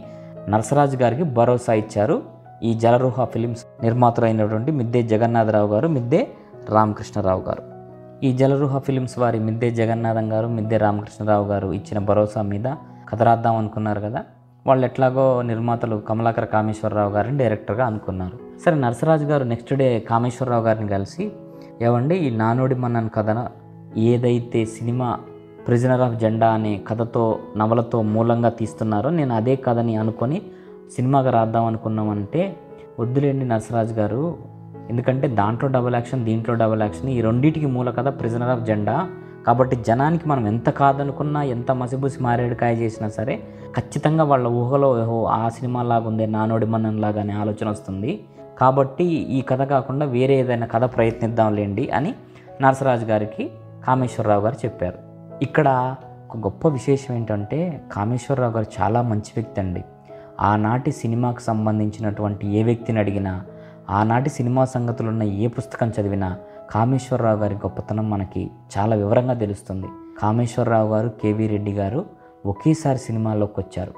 నరసరాజు గారికి భరోసా ఇచ్చారు. ఈ జలరూహ ఫిలిమ్స్ నిర్మాతలు అయినటువంటి మిద్దే జగన్నాథరావు గారు మిద్దే రామకృష్ణరావు గారు. ఈ జలరూహ ఫిలిమ్స్ వారి మిద్దే జగన్నాథం గారు మిద్దే రామకృష్ణరావు గారు ఇచ్చిన భరోసా మీద కథ రాద్దాం అనుకున్నారు కదా. వాళ్ళు ఎట్లాగో నిర్మాతలు కమలాకర కామేశ్వరరావు గారిని డైరెక్టర్గా అనుకున్నారు. సరే నరసరాజు గారు నెక్స్ట్ డే కామేశ్వరరావు గారిని కలిసి ఏవండి ఈ నానోడి మన్నన్ కథ ఏదైతే సినిమా ప్రిజనర్ ఆఫ్ జెండా అనే కథతో నవలతో మూలంగా తీస్తున్నారో నేను అదే కథని అనుకొని సినిమాగా రాద్దాం అనుకున్నామంటే వద్దులేండి నరసరాజు గారు. ఎందుకంటే దాంట్లో డబుల్ యాక్షన్ దీంట్లో డబుల్ యాక్షన్ ఈ రెండింటికి మూల కథ ప్రిజనర్ ఆఫ్ జెండా. కాబట్టి జనానికి మనం ఎంత కాదనుకున్నా ఎంత మసిబూసి మారేడుకాయ చేసినా సరే ఖచ్చితంగా వాళ్ళ ఊహలో ఓహో ఆ సినిమా లాగా ఉంది నానోడి మన్నన్లాగా అనే ఆలోచన వస్తుంది. కాబట్టి ఈ కథ కాకుండా వేరే ఏదైనా కథ ప్రయత్నిద్దాంలేండి అని నరసరాజు గారికి కామేశ్వరరావు గారు చెప్పారు. ఇక్కడ ఒక గొప్ప విశేషం ఏంటంటే కామేశ్వరరావు గారు చాలా మంచి వ్యక్తి అండి. ఆనాటి సినిమాకు సంబంధించినటువంటి ఏ వ్యక్తిని అడిగినా ఆనాటి సినిమా సంగతులు ఉన్న ఏ పుస్తకం చదివినా కామేశ్వరరావు గారి గొప్పతనం మనకి చాలా వివరంగా తెలుస్తుంది. కామేశ్వరరావు గారు కేవీ రెడ్డి గారు ఒకేసారి సినిమాలోకి వచ్చారు.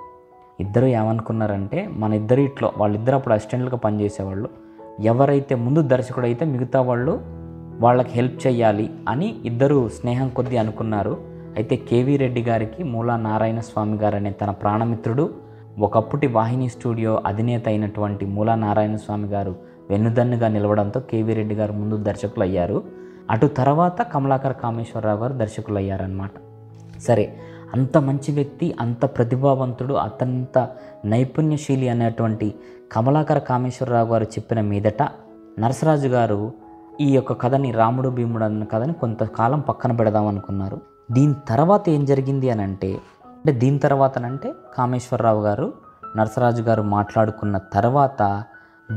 ఇద్దరు ఏమనుకున్నారంటే మన ఇద్దరు ఇట్లో వాళ్ళిద్దరు అప్పుడు అసిస్టెంట్లుగా పనిచేసేవాళ్ళు. ఎవరైతే ముందు దర్శకుడు అయితే మిగతా వాళ్ళు వాళ్ళకి హెల్ప్ చేయాలి అని ఇద్దరు స్నేహం కొద్దీ అనుకున్నారు. అయితే కేవీ రెడ్డి గారికి మూలా నారాయణ స్వామి గారు అనే తన ప్రాణమిత్రుడు ఒకప్పటి వాహిని స్టూడియో అధినేత అయినటువంటి మూలా నారాయణ స్వామి గారు వెన్నుదన్నుగా నిలవడంతో కేవీ రెడ్డి గారు ముందు దర్శకులు అయ్యారు అటు తర్వాత కమలాకర్ కామేశ్వరరావు గారు దర్శకులు అయ్యారనమాట సరే అంత మంచి వ్యక్తి అంత ప్రతిభావంతుడు అతంత నైపుణ్యశీలి అనేటువంటి కమలాకర కామేశ్వరరావు గారు చెప్పిన మీదట నరసరాజు గారు ఈ యొక్క కథని రాముడు భీముడు అన్న కథని కొంతకాలం పక్కన పెడదాం అనుకున్నారు. దీని తర్వాత ఏం జరిగింది అని అంటే అంటే దీని తర్వాతనంటే కామేశ్వరరావు గారు నరసరాజు గారు మాట్లాడుకున్న తర్వాత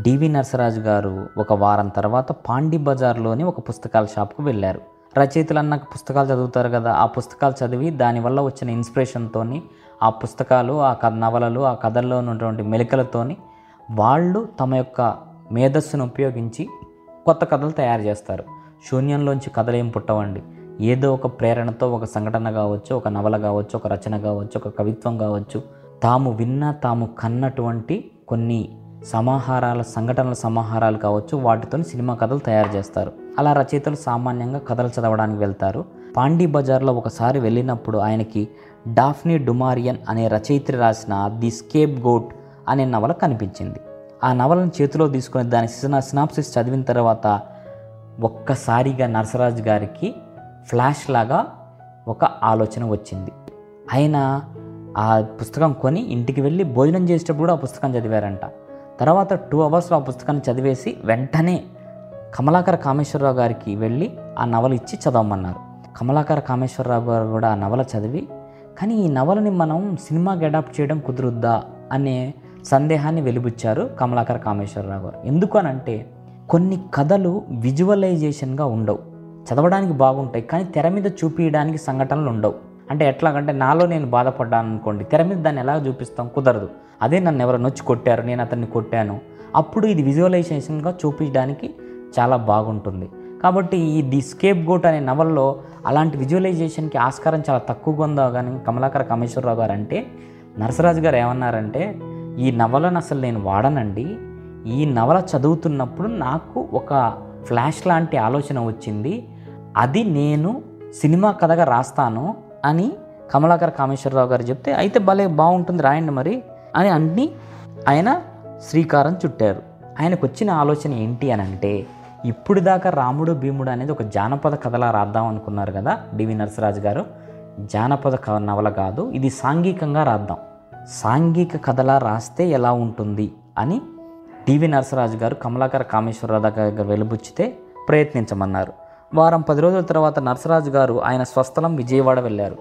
డివి నరసరాజు గారు ఒక వారం తర్వాత పాండి బజార్లోని ఒక పుస్తకాల షాప్కు వెళ్ళారు. రచయితలు అన్న పుస్తకాలు చదువుతారు కదా ఆ పుస్తకాలు చదివి దానివల్ల వచ్చిన ఇన్స్పిరేషన్తోని ఆ పుస్తకాలు ఆ కథ నవలలు ఆ కథల్లో ఉన్నటువంటి మెలికలతోని వాళ్ళు తమ యొక్క మేధస్సును ఉపయోగించి కొత్త కథలు తయారు చేస్తారు. శూన్యంలోంచి కథలు ఏం పుట్టవండి. ఏదో ఒక ప్రేరణతో ఒక సంఘటన కావచ్చు ఒక నవల కావచ్చు ఒక రచన కావచ్చు ఒక కవిత్వం కావచ్చు తాము విన్న తాము కన్నటువంటి కొన్ని సమాహారాల సంఘటనల సమాహారాలు కావచ్చు వాటితో సినిమా కథలు తయారు చేస్తారు. అలా రచయితలు సామాన్యంగా కథలు చదవడానికి వెళ్తారు. పాండీ బజార్లో ఒకసారి వెళ్ళినప్పుడు ఆయనకి డాఫ్నీ డుమారియన్ అనే రచయిత్రి రాసిన ది స్కేప్ గోట్ అనే నవల కనిపించింది. ఆ నవలను చేతిలో తీసుకుని దాని సినా సినాప్సిస్ చదివిన తర్వాత ఒక్కసారిగా నరసరాజు గారికి ఫ్లాష్ లాగా ఒక ఆలోచన వచ్చింది. ఆయన ఆ పుస్తకం కొని ఇంటికి వెళ్ళి భోజనం చేసేటప్పుడు కూడా ఆ పుస్తకం చదివారంట. తర్వాత టూ అవర్స్లో ఆ పుస్తకాన్ని చదివేసి వెంటనే కమలాకర కామేశ్వరరావు గారికి వెళ్ళి ఆ నవల ఇచ్చి చదవమన్నారు. కమలాకర కామేశ్వరరావు గారు కూడా ఆ నవల చదివి కానీ ఈ నవలని మనం సినిమాకి అడాప్ట్ చేయడం కుదురుద్దా? అనే సందేహాన్ని వెలిబుచ్చారు కమలాకర కామేశ్వరరావు గారు. ఎందుకు అనంటే కొన్ని కథలు విజువలైజేషన్గా ఉండవు. చదవడానికి బాగుంటాయి కానీ తెర మీద చూపించడానికి సంఘటనలు ఉండవు. అంటే ఎట్లాగంటే నాలో నేను బాధపడ్డాను అనుకోండి తెర మీద దాన్ని ఎలా చూపిస్తాం కుదరదు. అదే నన్ను ఎవరైనా నొచ్చి కొట్టారు నేను అతన్ని కొట్టాను. అప్పుడు ఇది విజువలైజేషన్గా చూపించడానికి చాలా బాగుంటుంది. కాబట్టి ఈ ది స్కేప్ గోట్ అనే నవల్లో అలాంటి విజువలైజేషన్కి ఆస్కారం చాలా తక్కువగా ఉందో? కానీ కమలాకర కామేశ్వరరావు గారు అంటే నరసరాజు గారు ఏమన్నారంటే ఈ నవలను అసలు నేను వాడనండి. ఈ నవల చదువుతున్నప్పుడు నాకు ఒక ఫ్లాష్ లాంటి ఆలోచన వచ్చింది. అది నేను సినిమా కథగా రాస్తాను అని కమలాకర కామేశ్వరరావు గారు చెప్తే అయితే భలే బాగుంటుంది రాయండి మరి అని అన్నీ ఆయన శ్రీకారం చుట్టారు. ఆయనకు వచ్చిన ఆలోచన ఏంటి అని అంటే ఇప్పుడు దాకా రాముడు భీముడు అనేది ఒక జానపద కథలా రాద్దాం అనుకున్నారు కదా డివి నరసరాజు గారు. జానపద క నవల కాదు ఇది సాంఘికంగా రాద్దాం. సాంఘిక కథలా రాస్తే ఎలా ఉంటుంది అని డివి నరసరాజు గారు కమలాకర కామేశ్వరరావు దగ్గర వెలుబుచ్చితే ప్రయత్నించమన్నారు. వారం పది రోజుల తర్వాత నరసరాజు గారు ఆయన స్వస్థలం విజయవాడ వెళ్ళారు.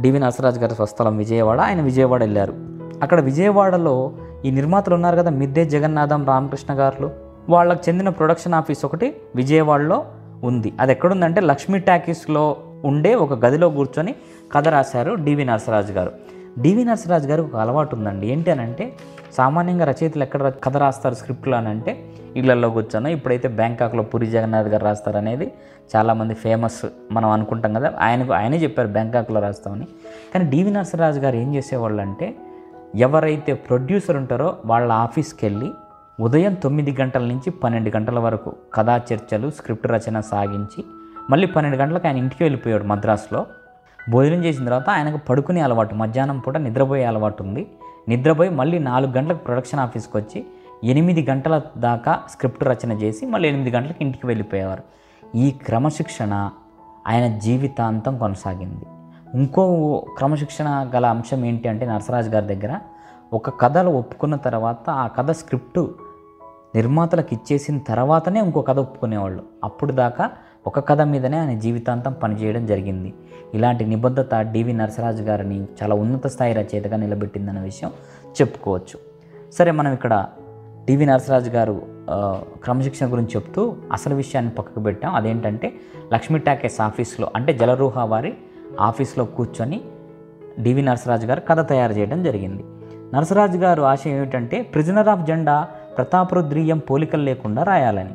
డివి నరసరాజు గారి స్వస్థలం విజయవాడ ఆయన విజయవాడ వెళ్ళారు. అక్కడ విజయవాడలో ఈ నిర్మాతలు ఉన్నారు కదా మిద్దే జగన్నాథం రామకృష్ణ గారు వాళ్ళకు చెందిన ప్రొడక్షన్ ఆఫీస్ ఒకటి విజయవాడలో ఉంది. అది ఎక్కడుందంటే లక్ష్మీ టాకీస్లో ఉండే ఒక గదిలో కూర్చొని కథ రాశారు డివి నరసరాజు గారు. డివి నరసరాజు గారికి ఒక అలవాటు ఉందండి. ఏంటి అని అంటే సామాన్యంగా రచయితలు ఎక్కడ కథ రాస్తారు స్క్రిప్ట్లో అని అంటే ఇళ్ళలో కూర్చొని ఇప్పుడైతే బ్యాంకాక్లో పూరి జగన్నాథ్ గారు రాస్తారు అనేది చాలామంది ఫేమస్ మనం అనుకుంటాం కదా. ఆయనకు ఆయనే చెప్పారు బ్యాంకాక్లో రాస్తామని. కానీ డివి నరసరాజు గారు ఏం చేసేవాళ్ళు అంటే ఎవరైతే ప్రొడ్యూసర్ ఉంటారో వాళ్ళ ఆఫీస్కి వెళ్ళి ఉదయం తొమ్మిది గంటల నుంచి పన్నెండు గంటల వరకు కథా చర్చలు స్క్రిప్ట్ రచన సాగించి మళ్ళీ పన్నెండు గంటలకు ఆయన ఇంటికి వెళ్ళిపోయాడు మద్రాసులో. భోజనం చేసిన తర్వాత ఆయనకు పడుకునే అలవాటు మధ్యాహ్నం పూట నిద్రపోయే అలవాటు ఉంది. నిద్రపోయి మళ్ళీ నాలుగు గంటలకు ప్రొడక్షన్ ఆఫీస్కి వచ్చి ఎనిమిది గంటల దాకా స్క్రిప్ట్ రచన చేసి మళ్ళీ ఎనిమిది గంటలకు ఇంటికి వెళ్ళిపోయేవారు. ఈ క్రమశిక్షణ ఆయన జీవితాంతం కొనసాగింది. ఇంకో క్రమశిక్షణ గల అంశం ఏంటి అంటే నరసరాజు గారి దగ్గర ఒక కథలు ఒప్పుకున్న తర్వాత ఆ కథ స్క్రిప్టు నిర్మాతలకు ఇచ్చేసిన తర్వాతనే ఇంకో కథ ఒప్పుకునేవాళ్ళు. అప్పుడు దాకా ఒక కథ మీదనే ఆయన జీవితాంతం పనిచేయడం జరిగింది. ఇలాంటి నిబద్ధత డివి నరసరాజు గారిని చాలా ఉన్నత స్థాయి రచయితగా నిలబెట్టిందన్న విషయం చెప్పుకోవచ్చు. సరే మనం ఇక్కడ డివి నరసరాజు గారు క్రమశిక్షణ గురించి చెప్తూ అసలు విషయాన్ని పక్కకు పెట్టాం. అదేంటంటే లక్ష్మీ టాకేస్ ఆఫీస్లో అంటే జలరూహ వారి ఆఫీస్లో కూర్చొని డివి నరసరాజు గారు కథ తయారు చేయడం జరిగింది. నరసరాజు గారు ఆశయం ఏమిటంటే ప్రిజనర్ ఆఫ్ జెండా ప్రతాపరుద్రీయం పోలికలు లేకుండా రాయాలని.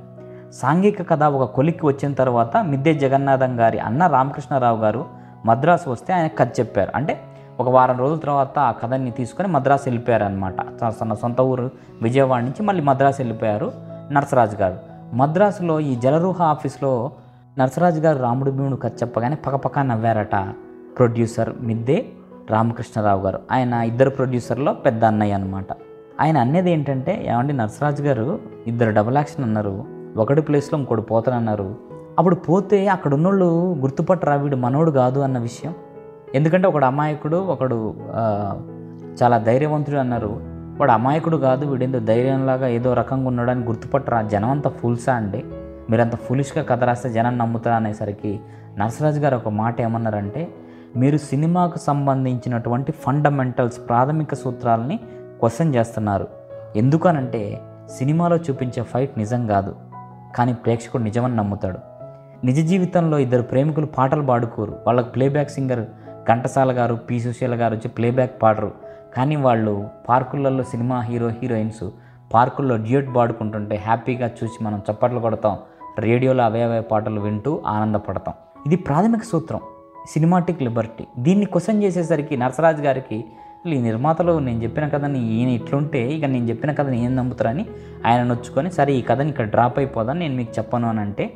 సాంఘిక కథ ఒక కొలిక్కి వచ్చిన తర్వాత మిద్దె జగన్నాథం గారి అన్న రామకృష్ణారావు గారు మద్రాసు వస్తే ఆయన కథ చెప్పారు. అంటే ఒక వారం రోజుల తర్వాత ఆ కథని తీసుకొని మద్రాసు వెళ్ళిపోయారనమాట తన సొంత ఊరు విజయవాడ నుంచి మళ్ళీ మద్రాసు వెళ్ళిపోయారు నరసరాజు గారు. మద్రాసులో ఈ జలరూహ ఆఫీస్లో నరసరాజు గారు రాముడు భీముడు కథ చెప్పగానే పక్కపక్క నవ్వారట ప్రొడ్యూసర్ మిద్దే రామకృష్ణరావు గారు. ఆయన ఇద్దరు ప్రొడ్యూసర్లో పెద్ద అన్నయ్య అనమాట ఆయన అనేది ఏంటంటే ఏమండి నరసరాజు గారు ఇద్దరు డబుల్ యాక్షన్ అన్నారు. ఒకటి ప్లేస్లో ఇంకోటి పోతానన్నారు. అప్పుడు పోతే అక్కడ ఉన్నోళ్ళు గుర్తుపట్టరా వీడు మనోడు కాదు అన్న విషయం? ఎందుకంటే ఒకడు అమాయకుడు ఒకడు చాలా ధైర్యవంతుడు అన్నారు. వాడు అమాయకుడు కాదు వీడేందో ధైర్యంలాగా ఏదో రకంగా ఉన్నాడని గుర్తుపట్టరా? జనం అంతా ఫుల్సా అండి? మీరంత ఫులిష్గా కథ రాస్తే జనం నమ్ముతారా అనేసరికి నర్సరాజు గారు ఒక మాట ఏమన్నారంటే మీరు సినిమాకు సంబంధించినటువంటి ఫండమెంటల్స్ ప్రాథమిక సూత్రాలని క్వశ్చన్ చేస్తున్నారు. ఎందుకనంటే సినిమాలో చూపించే ఫైట్ నిజం కాదు కానీ ప్రేక్షకుడు నిజమని నమ్ముతాడు. నిజ జీవితంలో ఇద్దరు ప్రేమికులు పాటలు పాడుకోరు. వాళ్ళకి ప్లేబ్యాక్ సింగర్ ఘంటసాల గారు పి సుశీల గారు వచ్చి ప్లేబ్యాక్ పాడరు. కానీ వాళ్ళు పార్కులలో సినిమా హీరో హీరోయిన్స్ పార్కుల్లో డ్యూట్ పాడుకుంటుంటే హ్యాపీగా చూసి మనం చప్పట్లు కొడతాం రేడియోలో అవే అవే పాటలు వింటూ ఆనందపడతాం. ఇది ప్రాథమిక సూత్రం సినిమాటిక్ లిబర్టీ. దీన్ని క్వశ్చన్ చేసేసరికి నరసరాజు గారికి "అసలు ఈ నిర్మాతలు నేను చెప్పిన కథని ఈయన ఇట్లుంటే ఇక నేను చెప్పిన కథని ఏం నమ్ముతారని ఆయన నొచ్చుకొని సరే ఈ కథని ఇక్కడ డ్రాప్ అయిపోదని నేను మీకు చెప్పను అని అంటే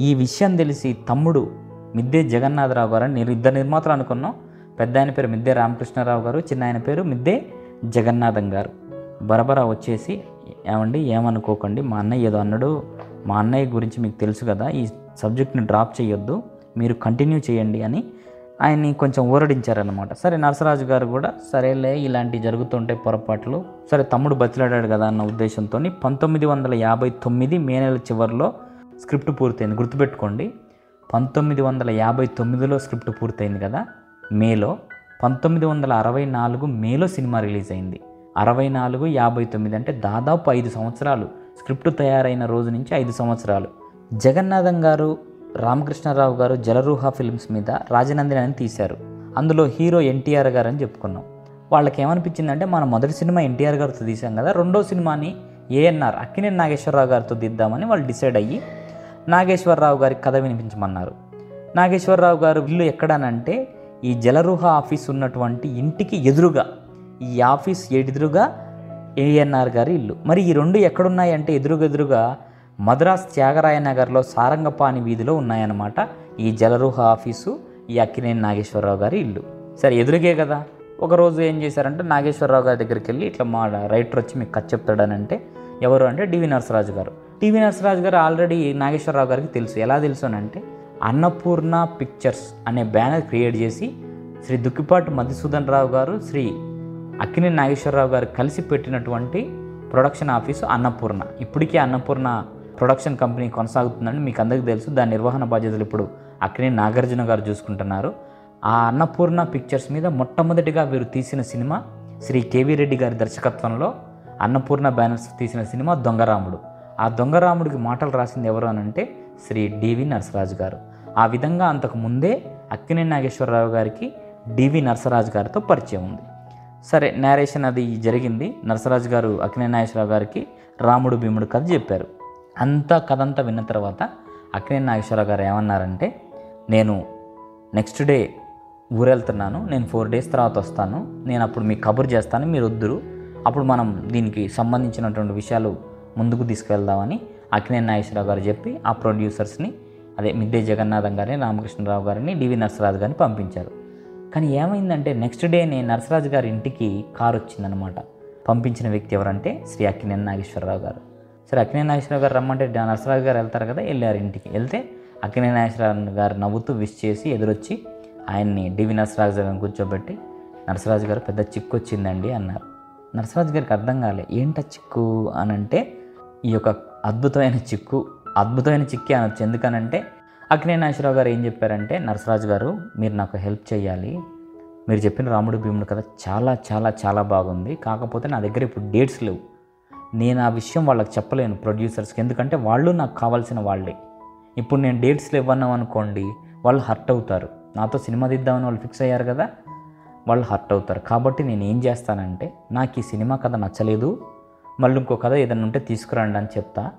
ఈ విషయం తెలిసి తమ్ముడు మిద్దే జగన్నాథరావు గారు అని నేను ఇద్దరు నిర్మాతలు అనుకున్నాం. పెద్ద ఆయన పేరు మిద్దే రామకృష్ణారావు గారు చిన్న ఆయన పేరు మిద్దే జగన్నాథం గారు. బరబరా వచ్చేసి ఏమండి ఏమనుకోకండి మా అన్నయ్య ఏదో అన్నాడు మా అన్నయ్య గురించి మీకు తెలుసు కదా ఈ సబ్జెక్ట్ని డ్రాప్ చేయొద్దు మీరు కంటిన్యూ చేయండి అని ఆయన్ని కొంచెం ఊరడించారనమాట సరే నరసరాజు గారు కూడా సరేలే ఇలాంటివి జరుగుతుంటే పొరపాట్లు. సరే తమ్ముడు బతిలాడాడు కదా అన్న ఉద్దేశంతో పంతొమ్మిది వందల యాభై తొమ్మిది మే నెల చివరిలో స్క్రిప్ట్ పూర్తయింది. గుర్తుపెట్టుకోండి పంతొమ్మిది వందల యాభై తొమ్మిదిలో స్క్రిప్ట్ పూర్తయింది కదా మేలో. పంతొమ్మిది వందల అరవై నాలుగు మేలో సినిమా రిలీజ్ అయింది. అరవై నాలుగు యాభై తొమ్మిది అంటే దాదాపు ఐదు సంవత్సరాలు. స్క్రిప్ట్ తయారైన రోజు నుంచి ఐదు సంవత్సరాలు. జగన్నాథం గారు రామకృష్ణారావు గారు జలరూహ ఫిల్మ్స్ మీద రాజనందిని అని తీశారు. అందులో హీరో ఎన్టీఆర్ గారు అని చెప్పుకున్నాం. వాళ్ళకి ఏమనిపించిందంటే మన మొదటి సినిమా ఎన్టీఆర్ గారితో తీసాం కదా రెండో సినిమాని ఏఎన్ఆర్ అక్కినేని నాగేశ్వరరావు గారితో తీద్దామని వాళ్ళు డిసైడ్ అయ్యి నాగేశ్వరరావు గారికి కథ వినిపించమన్నారు. నాగేశ్వరరావు గారు ఇల్లు ఎక్కడానంటే ఈ జలరూహ ఆఫీస్ ఉన్నటువంటి ఇంటికి ఎదురుగా ఈ ఆఫీస్ ఎదురుగా ఏఎన్ఆర్ గారి ఇల్లు. మరి ఈ రెండు ఎక్కడున్నాయంటే ఎదురుగెదురుగా ఎదురుగా మద్రాస్ త్యాగరాయ నగర్లో సారంగపాణి వీధిలో ఉన్నాయన్నమాట. ఈ జలరుహ ఆఫీసు ఈ అక్కినేని నాగేశ్వరరావు గారి ఇల్లు. సరే ఎదురుగే కదా. ఒకరోజు ఏం చేశారంటే నాగేశ్వరరావు గారి దగ్గరికి వెళ్ళి ఇట్లా మా రైటర్ వచ్చి మీకు కథ చెప్తాడనంటే ఎవరు అంటే డివి నరసరాజు గారు. డివి నరసరాజు గారు ఆల్రెడీ నాగేశ్వరరావు గారికి తెలుసు. ఎలా తెలుసు అని అంటే అన్నపూర్ణ పిక్చర్స్ అనే బ్యానర్ క్రియేట్ చేసి శ్రీ దుక్కిపాటి మధుసూదన్ రావు గారు శ్రీ అక్కినేని నాగేశ్వరరావు గారు కలిసి పెట్టినటువంటి ప్రొడక్షన్ ఆఫీసు అన్నపూర్ణ. ఇప్పటికీ అన్నపూర్ణ ప్రొడక్షన్ కంపెనీ కొనసాగుతుందని మీకు అందరికీ తెలుసు. దాని నిర్వహణ బాధ్యతలు ఇప్పుడు అక్కినేని నాగార్జున గారు చూసుకుంటున్నారు. ఆ అన్నపూర్ణ పిక్చర్స్ మీద మొట్టమొదటిగా వీరు తీసిన సినిమా శ్రీ కేవీ రెడ్డి గారి దర్శకత్వంలో అన్నపూర్ణ బ్యానర్స్ తీసిన సినిమా దొంగరాముడు. ఆ దొంగరాముడికి మాటలు రాసింది ఎవరు అని అంటే శ్రీ డివి నరసరాజు గారు. ఆ విధంగా అంతకు ముందే అక్కినేని నాగేశ్వరరావు గారికి డివి నరసరాజు గారితో పరిచయం ఉంది. సరే నేరేషన్ అది జరిగింది. నరసరాజు గారు అక్కినేని నాగేశ్వరరావు గారికి రాముడు భీముడు కథ చెప్పారు. అంతా కథ అంతా విన్న తర్వాత అక్కినే నాగేశ్వరరావు గారు ఏమన్నారంటే నేను నెక్స్ట్ డే ఊరెళ్తున్నాను నేను ఫోర్ డేస్ తర్వాత వస్తాను నేను అప్పుడు మీకు కబుర్ చేస్తాను మీరు వద్దురు అప్పుడు మనం దీనికి సంబంధించినటువంటి విషయాలు ముందుకు తీసుకెళ్దామని అక్కినే నాగేశ్వరరావు గారు చెప్పి ఆ ప్రొడ్యూసర్స్ని అదే మిద్దే జగన్నాథం గారిని రామకృష్ణరావు గారిని డివి నరసరాజు గారిని పంపించారు. కానీ ఏమైందంటే నెక్స్ట్ డే నరసరాజు గారి ఇంటికి కారు వచ్చిందనమాట పంపించిన వ్యక్తి ఎవరంటే శ్రీ అక్కినేని నాగేశ్వరరావు గారు. సరే అక్కినేని నాగేశ్వరరావు గారు రమ్మంటే నరసరాజు గారు వెళ్తారు కదా వెళ్ళారు ఇంటికి. వెళ్తే అక్కినేని నాగేశ్వరరావు గారు నవ్వుతూ విష్ చేసి ఎదురొచ్చి ఆయన్ని డివి నరసరాజు గారిని కూర్చోబెట్టి నరసరాజు గారు పెద్ద చిక్కు వచ్చిందండి అన్నారు. నరసరాజు గారికి అర్థం కాలే ఏంట చిక్కు? అని అంటే ఈ యొక్క అద్భుతమైన చిక్కు అద్భుతమైన చిక్కి అనొచ్చు ఎందుకనంటే అక్కినేని నాగేశ్వరరావు గారు ఏం చెప్పారంటే నరసరాజు గారు మీరు నాకు హెల్ప్ చేయాలి. మీరు చెప్పిన రాముడు భీముడు కథ చాలా చాలా చాలా బాగుంది. కాకపోతే నా దగ్గర ఇప్పుడు డేట్స్ లేవు. నేను ఆ విషయం వాళ్ళకి చెప్పలేను ప్రొడ్యూసర్స్కి. ఎందుకంటే వాళ్ళు నాకు కావాల్సిన వాళ్ళే. ఇప్పుడు నేను డేట్స్లు ఇవ్వన్నాం అనుకోండి వాళ్ళు హర్ట్ అవుతారు. నాతో సినిమా తీద్దామని వాళ్ళు ఫిక్స్ అయ్యారు కదా వాళ్ళు హర్ట్ అవుతారు. కాబట్టి నేను ఏం చేస్తానంటే నాకు ఈ సినిమా కథ నచ్చలేదు మళ్ళీ ఇంకో కథ ఏదైనా ఉంటే తీసుకురండి అని చెప్తా.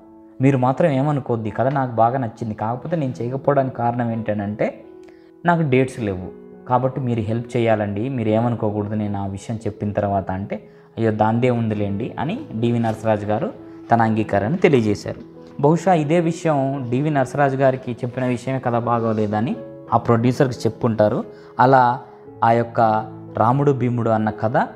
మీరు మాత్రం ఏమనుకోద్ది కథ నాకు బాగా నచ్చింది. కాకపోతే నేను చేయకపోవడానికి కారణం ఏంటంటే నాకు డేట్స్ లేవు. కాబట్టి మీరు హెల్ప్ చేయాలండి మీరు ఏమనుకోకూడదు నేను ఆ విషయం చెప్పిన తర్వాత అంటే అయ్యో దాందే ఉందిలేండి అని డివి నరసరాజు గారు తన అంగీకారాన్ని తెలియజేశారు. బహుశా ఇదే విషయం డివి నరసరాజు గారికి చెప్పిన విషయమే కథ బాగోలేదని ఆ ప్రొడ్యూసర్కి చెప్పుంటారు. అలా ఆ యొక్క రాముడు భీముడు అన్న కథ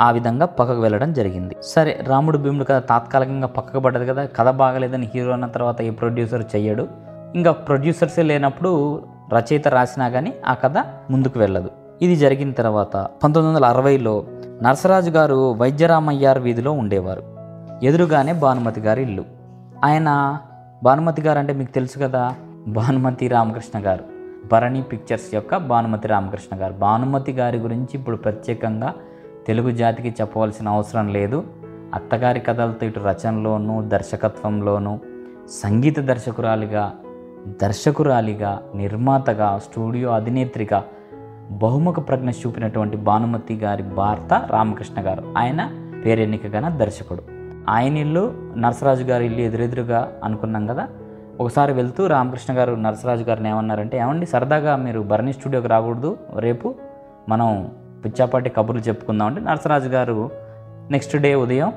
ఆ విధంగా పక్కకు వెళ్ళడం జరిగింది. సరే రాముడు భీముడు కథ తాత్కాలికంగా పక్కకు పడ్డది కదా కథ బాగలేదని హీరో అన్న తర్వాత ఈ ప్రొడ్యూసర్ చెయ్యడు. ఇంకా ప్రొడ్యూసర్సే లేనప్పుడు రచయిత రాసినా కానీ ఆ కథ ముందుకు వెళ్ళదు. ఇది జరిగిన తర్వాత పంతొమ్మిది వందల అరవైలో నరసరాజు గారు వైద్యరామయ్యార్ వీధిలో ఉండేవారు. ఎదురుగానే భానుమతి గారి ఇల్లు. ఆయన భానుమతి గారు అంటే మీకు తెలుసు కదా భానుమతి రామకృష్ణ గారు. భరణి పిక్చర్స్ యొక్క భానుమతి రామకృష్ణ గారు. భానుమతి గారి గురించి ఇప్పుడు ప్రత్యేకంగా తెలుగు జాతికి చెప్పవలసిన అవసరం లేదు. అత్తగారి కథలతో ఇటు రచనలోనూ దర్శకత్వంలోనూ సంగీత దర్శకురాలిగా దర్శకురాలిగా నిర్మాతగా స్టూడియో అధినేత్రిగా బహుముఖ ప్రజ్ఞ చూపినటువంటి భానుమతి గారి భర్త రామకృష్ణ గారు. ఆయన పేరెన్నికగాన దర్శకుడు. ఆయన ఇల్లు నరసరాజు గారి ఇల్లు ఎదురెదురుగా అనుకున్నాం కదా. ఒకసారి వెళ్తూ రామకృష్ణ గారు నరసరాజు గారిని ఏమన్నారంటే ఏమండి సరదాగా మీరు భరణి స్టూడియోకి రాకూడదు. రేపు మనం పిచ్చాపాటి కబుర్లు చెప్పుకుందాం అంటే నరసరాజు గారు నెక్స్ట్ డే ఉదయం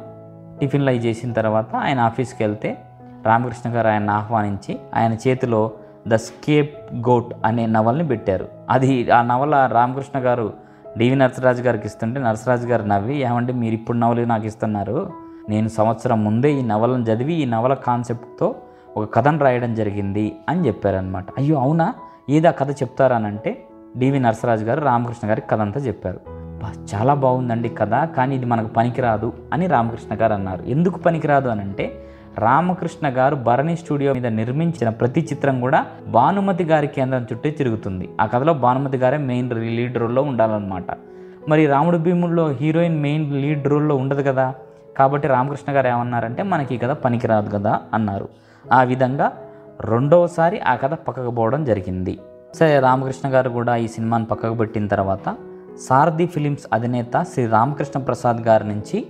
టిఫిన్లు అవి చేసిన తర్వాత ఆయన ఆఫీస్కి వెళ్తే రామకృష్ణ గారు ఆయన ఆహ్వానించి ఆయన చేతిలో ద స్కేప్ గోట్ అనే నవల్ని పెట్టారు. అది ఆ నవల రామకృష్ణ గారు డివి నరసరాజు గారికి ఇస్తుంటే నరసరాజు గారు నవ్వి ఏమంటే మీరు ఇప్పుడు నవలు నాకు ఇస్తున్నారు. నేను సంవత్సరం ముందే ఈ నవలను చదివి ఈ నవల కాన్సెప్ట్తో ఒక కథను రాయడం జరిగింది అని చెప్పారనమాట అయ్యో అవునా? ఏదా కథ చెప్తారానంటే డివి నరసరాజు గారు రామకృష్ణ గారికి కథ అంతా చెప్పారు చాలా బాగుందండి కథ కానీ ఇది మనకు పనికిరాదు అని రామకృష్ణ గారు అన్నారు. ఎందుకు పనికిరాదు అనంటే రామకృష్ణ గారు భరణి స్టూడియో మీద నిర్మించిన ప్రతి చిత్రం కూడా భానుమతి గారి కేంద్రం చుట్టే తిరుగుతుంది. ఆ కథలో భానుమతి గారే మెయిన్ లీడ్ రోల్లో ఉండాలన్నమాట. మరి రాముడు భీముల్లో హీరోయిన్ మెయిన్ లీడ్ రోల్లో ఉండదు కదా? కాబట్టి రామకృష్ణ గారు ఏమన్నారంటే మనకి ఈ కథ పనికిరాదు కదా అన్నారు. ఆ విధంగా రెండవసారి ఆ కథ పక్కకు పోవడం జరిగింది. సరే రామకృష్ణ గారు కూడా ఈ సినిమాని పక్కకు పెట్టిన తర్వాత సారథి ఫిలిమ్స్ అధినేత శ్రీ రామకృష్ణ ప్రసాద్ గారి నుంచి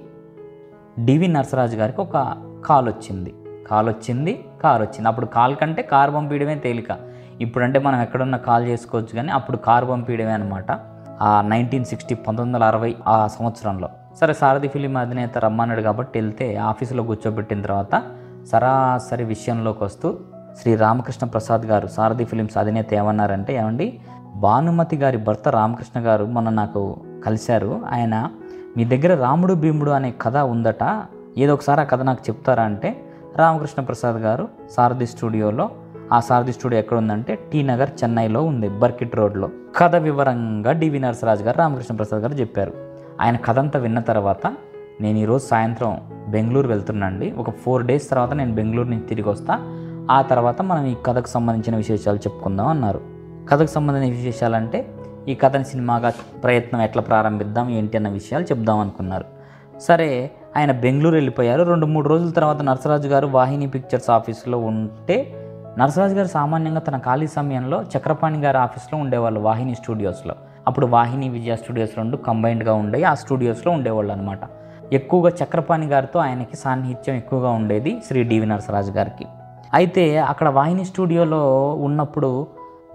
డివి నరసరాజు గారికి ఒక కాల్ వచ్చింది కాల్ వచ్చింది కార్ వచ్చింది అప్పుడు కాల్ కంటే కార్ పంపించడమే తేలిక. ఇప్పుడంటే మనం ఎక్కడున్న కాల్ చేసుకోవచ్చు కానీ అప్పుడు కార్ పంపించడమే అనమాట ఆ నైన్టీన్ సిక్స్టీ పంతొమ్మిది వందల అరవై ఆ సంవత్సరంలో. సరే సారథి ఫిలిం అధినేత రమ్మన్నాడు కాబట్టి వెళ్తే ఆఫీసులో కూర్చోబెట్టిన తర్వాత సరాసరి విషయంలోకి వస్తూ శ్రీ రామకృష్ణ ప్రసాద్ గారు సారథి ఫిలిమ్స్ అధినేత ఏమన్నారంటే ఏమండి భానుమతి గారి భర్త రామకృష్ణ గారు మొన్న నాకు కలిశారు. ఆయన మీ దగ్గర రాముడు భీముడు అనే కథ ఉందట. ఏదో ఒకసారి ఆ కథ నాకు చెప్తారా అంటే రామకృష్ణ ప్రసాద్ గారు సారథి స్టూడియోలో ఆ సారథి స్టూడియో ఎక్కడ ఉందంటే టీ నగర్ చెన్నైలో ఉంది బర్కిట్ రోడ్లో. కథ వివరంగా డివి నరసరాజు గారు రామకృష్ణ ప్రసాద్ గారు చెప్పారు. ఆయన కథ అంతా విన్న తర్వాత నేను ఈరోజు సాయంత్రం బెంగళూరు వెళ్తున్నాండి ఒక ఫోర్ డేస్ తర్వాత నేను బెంగళూరు నుంచి తిరిగి వస్తా. ఆ తర్వాత మనం ఈ కథకు సంబంధించిన విశేషాలు చెప్పుకుందాం అన్నారు. కథకు సంబంధించిన విశేషాలంటే ఈ కథని సినిమాగా ప్రయత్నం ఎట్లా ప్రారంభిద్దాం ఏంటి అన్న విషయాలు చెప్దాం అనుకున్నారు. సరే ఆయన బెంగళూరు వెళ్ళిపోయారు. రెండు మూడు రోజుల తర్వాత నరసరాజు గారు వాహిని పిక్చర్స్ ఆఫీస్లో ఉంటే నరసరాజు గారు సామాన్యంగా తన ఖాళీ సమయంలో చక్రపాణి గారి ఆఫీస్లో ఉండేవాళ్ళు వాహిని స్టూడియోస్లో. అప్పుడు వాహిని విజయ స్టూడియోస్ రెండు కంబైన్డ్గా ఉండే ఆ స్టూడియోస్లో ఉండేవాళ్ళు అనమాట ఎక్కువగా చక్రపాణి గారితో ఆయనకి సాన్నిహిత్యం ఎక్కువగా ఉండేది శ్రీ డివి నరసరాజు గారికి. అయితే అక్కడ వాహిని స్టూడియోలో ఉన్నప్పుడు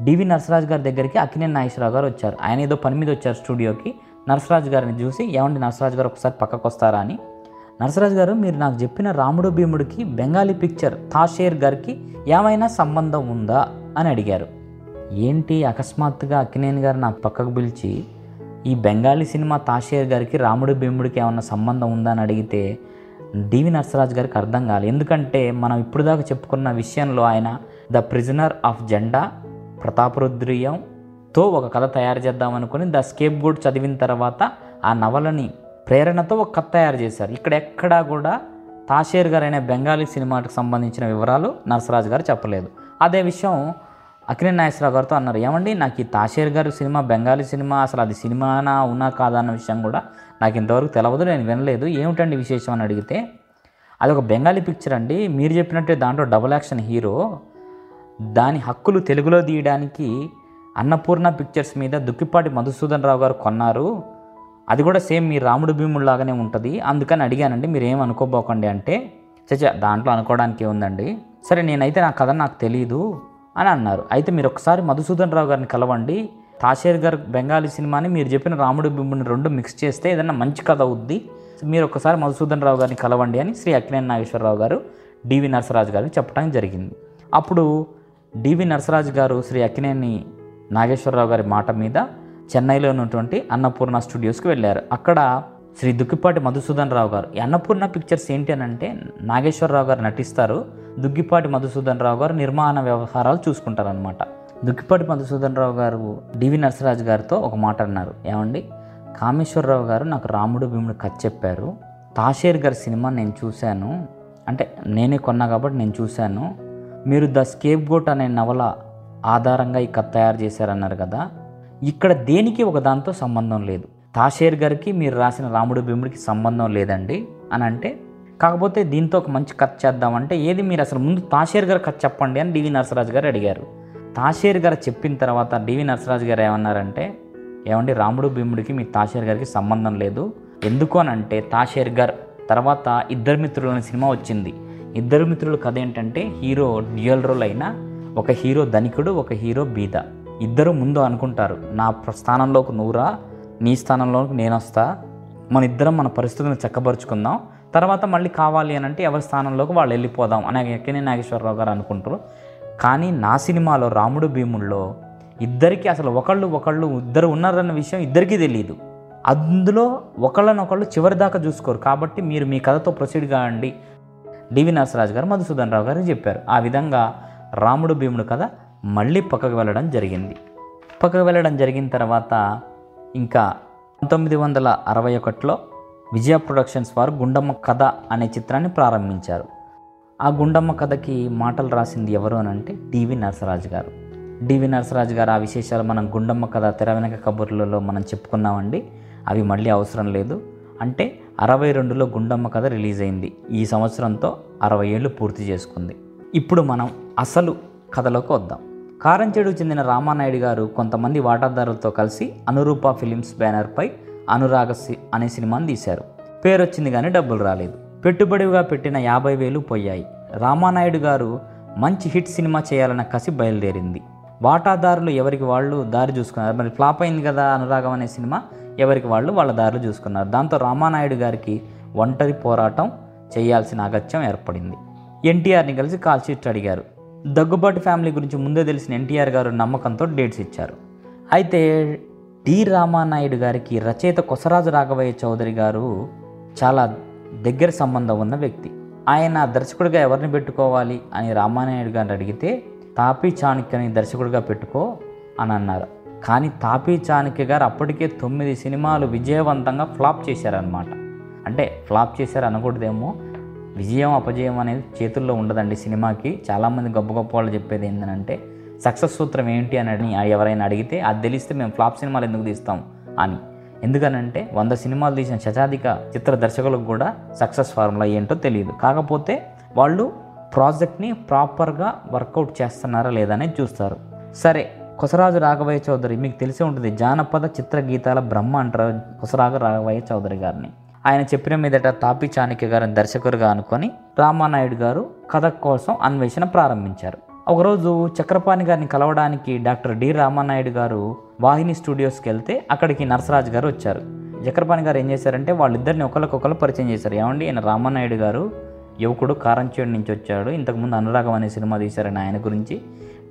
డివి నరసరాజు గారి దగ్గరికి అక్కినే నాగేశ్వరరావు గారు వచ్చారు. ఆయన ఏదో పని మీద వచ్చారు స్టూడియోకి. నరసరాజు గారిని చూసి ఏమండి నరసరాజు గారు ఒకసారి పక్కకు వస్తారా అని నరసరాజు గారు మీరు నాకు చెప్పిన రాముడు భీముడికి బెంగాలీ పిక్చర్ తాషేర్ గారికి ఏమైనా సంబంధం ఉందా? అని అడిగారు. ఏంటి అకస్మాత్తుగా అక్కినేని గారు నాకు పక్కకు పిలిచి ఈ బెంగాలీ సినిమా తాషేర్ గారికి రాముడు భీముడికి ఏమన్నా సంబంధం ఉందా అని అడిగితే డివి నరసరాజు గారికి అర్థం కాలేదు ఎందుకంటే మనం ఇప్పుడు దాకా చెప్పుకున్న విషయంలో ఆయన ద ప్రిజనర్ ఆఫ్ జెండా ప్రతాపరుద్రీయంతో ఒక కథ తయారు చేద్దామనుకుని ద స్కేప్ గోడ్ చదివిన తర్వాత ఆ నవలని ప్రేరణతో ఒక కథ తయారు చేశారు. ఇక్కడ ఎక్కడా కూడా తాషేర్ గారు అనే బెంగాలీ సినిమాకి సంబంధించిన వివరాలు నరసరాజు గారు చెప్పలేదు. అదే విషయం అఖిలే నాగేశ్వరరావు గారితో అన్నారు. ఏమండి నాకు ఈ తాషేర్ గారి సినిమా బెంగాలీ సినిమా అసలు అది సినిమానా ఉన్నా కాదా అన్న విషయం కూడా నాకు ఇంతవరకు తెలియదు నేను వినలేదు. ఏమిటండి విశేషం అని అడిగితే అది ఒక బెంగాలీ పిక్చర్ అండి. మీరు చెప్పినట్టే దాంట్లో డబుల్ యాక్షన్ హీరో దాని హక్కులు తెలుగులో తీయడానికి అన్నపూర్ణ పిక్చర్స్ మీద దుక్కిపాటి మధుసూదన్ రావు గారు కొన్నారు. అది కూడా సేమ్ మీ రాముడు భీముడిలాగానే ఉంటుంది. అందుకని అడిగానండి మీరు ఏం అనుకోబోకండి అంటే చచ్చా దాంట్లో అనుకోవడానికి ఉందండి సరే నేనైతే నా కథ నాకు తెలియదు అని అన్నారు. అయితే మీరు ఒకసారి మధుసూదన్ రావు గారిని కలవండి. తాషేర్ గారు బెంగాలీ సినిమాని మీరు చెప్పిన రాముడు భీముడిని రెండు మిక్స్ చేస్తే ఏదైనా మంచి కథ అవుద్ది. మీరు ఒకసారి మధుసూదన్ రావు గారిని కలవండి అని శ్రీ అక్కినేని నాగేశ్వరరావు గారు డివి నరసరాజు గారికి చెప్పడం జరిగింది. అప్పుడు డివి నరసరాజు గారు శ్రీ అక్కినేని నాగేశ్వరరావు గారి మాట మీద చెన్నైలో ఉన్నటువంటి అన్నపూర్ణ స్టూడియోస్కి వెళ్ళారు. అక్కడ శ్రీ దుక్కిపాటి మధుసూదన్ రావు గారు. ఈ అన్నపూర్ణ పిక్చర్స్ ఏంటి అని అంటే నాగేశ్వరరావు గారు నటిస్తారు. దుగ్గిపాటి మధుసూదన్ రావు గారు నిర్మాణ వ్యవహారాలు చూసుకుంటారనమాట దుక్కిపాటి మధుసూదన్ రావు గారు డివి నరసరాజు గారితో ఒక మాట అన్నారు. ఏమండి? కామేశ్వరరావు గారు నాకు రాముడు భీముడు కథ చెప్పారు. తాషేర్ గారి సినిమా నేను చూశాను. అంటే నేనే కొన్నా కాబట్టి నేను చూశాను. మీరు ద స్కేప్ గోట్ అనే నవల ఆధారంగా ఈ కథ తయారు చేశారన్నారు కదా. ఇక్కడ దేనికి ఒక దాంతో సంబంధం లేదు? తాషేర్ గారికి మీరు రాసిన రాముడు భీముడికి సంబంధం లేదండి అని అంటే కాకపోతే దీంతో ఒక మంచి కథ చేద్దామంటే ఏది మీరు అసలు ముందు తాషేర్ గారు కథ చెప్పండి అని డివి నరసరాజు గారు అడిగారు. తాషేర్ గారు చెప్పిన తర్వాత డివి నరసరాజు గారు ఏమన్నారంటే ఏమండి రాముడు భీముడికి మీ తాషేర్ గారికి సంబంధం లేదు. ఎందుకు అని అంటే తాషేర్ గారు తర్వాత ఇద్దరు మిత్రులు అనే సినిమా వచ్చింది. ఇద్దరు మిత్రుల కథ ఏంటంటే హీరో డ్యూయల్ రోల్ అయిన ఒక హీరో ధనికుడు ఒక హీరో బీద. ఇద్దరు ముందు అనుకుంటారు నా స్థానంలోకి నువ్వురా నీ స్థానంలోకి నేను వస్తా మన ఇద్దరం మన పరిస్థితులను చక్కబరుచుకుందాం తర్వాత మళ్ళీ కావాలి అని అంటే ఎవరి స్థానంలోకి వాళ్ళు వెళ్ళిపోదాం అని ఎక్కనే నాగేశ్వరరావు గారు అనుకుంటారు. కానీ నా సినిమాలో రాముడు భీముల్లో ఇద్దరికి అసలు ఒకళ్ళు ఒకళ్ళు ఇద్దరు ఉన్నారన్న విషయం ఇద్దరికీ తెలియదు అందులో ఒకళ్ళనొకళ్ళు చివరి దాకా చూసుకోరు. కాబట్టి మీరు మీ కథతో ప్రొసీడ్ కావండి డివి నరసరాజు గారు మధుసూదన్ రావు గారికి చెప్పారు. ఆ విధంగా రాముడు భీముడు కథ మళ్ళీ పక్కకు వెళ్ళడం జరిగింది. పక్కకు వెళ్ళడం జరిగిన తర్వాత ఇంకా పంతొమ్మిది వందల అరవై ఒకటిలో విజయ ప్రొడక్షన్స్ వారు గుండమ్మ కథ అనే చిత్రాన్ని ప్రారంభించారు. ఆ గుండమ్మ కథకి మాటలు రాసింది ఎవరు అని అంటే డివి నరసరాజు గారు. డివి నరసరాజు గారు ఆ విశేషాలు మనం గుండమ్మ కథ తెర వెనక కబుర్లలో మనం చెప్పుకున్నామండి. అవి మళ్ళీ అవసరం లేదు. అంటే అరవై రెండులో గుండమ్మ కథ రిలీజ్ అయింది. ఈ సంవత్సరంతో అరవై ఏళ్ళు పూర్తి చేసుకుంది. ఇప్పుడు మనం అసలు కథలోకి వద్దాం. కారంచేడుకు చెందిన రామానాయుడు గారు కొంతమంది వాటాదారులతో కలిసి అనురూప ఫిలిమ్స్ బ్యానర్పై అనురాగ సి- అనే సినిమాని తీశారు. పేరు వచ్చింది కానీ డబ్బులు రాలేదు. పెట్టుబడిగా పెట్టిన యాభై వేలు పోయాయి. రామానాయుడు గారు మంచి హిట్ సినిమా చేయాలన్న కసి బయలుదేరింది. వాటాదారులు ఎవరికి వాళ్ళు దారి చూసుకున్నారు? మరి ఫ్లాప్ అయింది కదా అనురాగం అనే సినిమా? ఎవరికి వాళ్ళు వాళ్ళ దారులు చూసుకున్నారు? దాంతో రామానాయుడు గారికి ఒంటరి పోరాటం చేయాల్సిన అగత్యం ఏర్పడింది. ఎన్టీఆర్ని కలిసి కాల్ షీట్ అడిగారు. దగ్గుబాటు ఫ్యామిలీ గురించి ముందే తెలిసిన ఎన్టీఆర్ గారు నమ్మకంతో డేట్స్ ఇచ్చారు. అయితే డి రామానాయుడు గారికి రచయిత కొసరాజు రాఘవయ్య చౌదరి గారు చాలా దగ్గర సంబంధం ఉన్న వ్యక్తి. ఆయన దర్శకుడిగా ఎవరిని పెట్టుకోవాలి అని రామానాయుడు గారిని అడిగితే తాపీ చాణక్యని దర్శకుడిగా పెట్టుకో అని అన్నారు. కానీ తాపీ చాణక్య గారు అప్పటికే తొమ్మిది సినిమాలు విజయవంతంగా ఫ్లాప్ చేశారనమాట అంటే ఫ్లాప్ చేశారు అనకూడదేమో విజయం అపజయం అనేది చేతుల్లో ఉండదండి సినిమాకి. చాలామంది గొప్ప గొప్ప వాళ్ళు చెప్పేది ఏంటంటే సక్సెస్ సూత్రం ఏంటి? అని ఎవరైనా అడిగితే అది తెలిస్తే మేము ఫ్లాప్ సినిమాలు ఎందుకు తీస్తాం? అని. ఎందుకనంటే వంద సినిమాలు తీసిన శతాధిక చిత్ర దర్శకులకు కూడా సక్సెస్ ఫార్ములా ఏంటో తెలియదు. కాకపోతే వాళ్ళు ప్రాజెక్ట్ని ప్రాపర్గా వర్కౌట్ చేస్తున్నారా లేదా అనేది చూస్తారు. సరే కొసరాజు రాఘవయ్య చౌదరి మీకు తెలిసే ఉంటుంది జానపద చిత్ర గీతాల బ్రహ్మ అంటారు కొసరాజు రాఘవయ్య చౌదరి గారిని. ఆయన చెప్పిన మీదట తాపి చాణిక్య గారిని దర్శకుడుగా అనుకొని రామానాయుడు గారు కథ కోసం అన్వేషణ ప్రారంభించారు. ఒకరోజు చక్రపాణి గారిని కలవడానికి డాక్టర్ డి రామానాయుడు గారు వాహిని స్టూడియోస్కి వెళ్తే అక్కడికి నరసరాజు గారు వచ్చారు. చక్రపాణి గారు ఏం చేశారంటే వాళ్ళిద్దరిని ఒకరికొకరు పరిచయం చేశారు. ఏమండి ఈయన రామానాయుడు గారు యువకుడు కారంచేడు నుంచి వచ్చాడు. ఇంతకుముందు అనురాగం అనే సినిమా తీశారని ఆయన గురించి.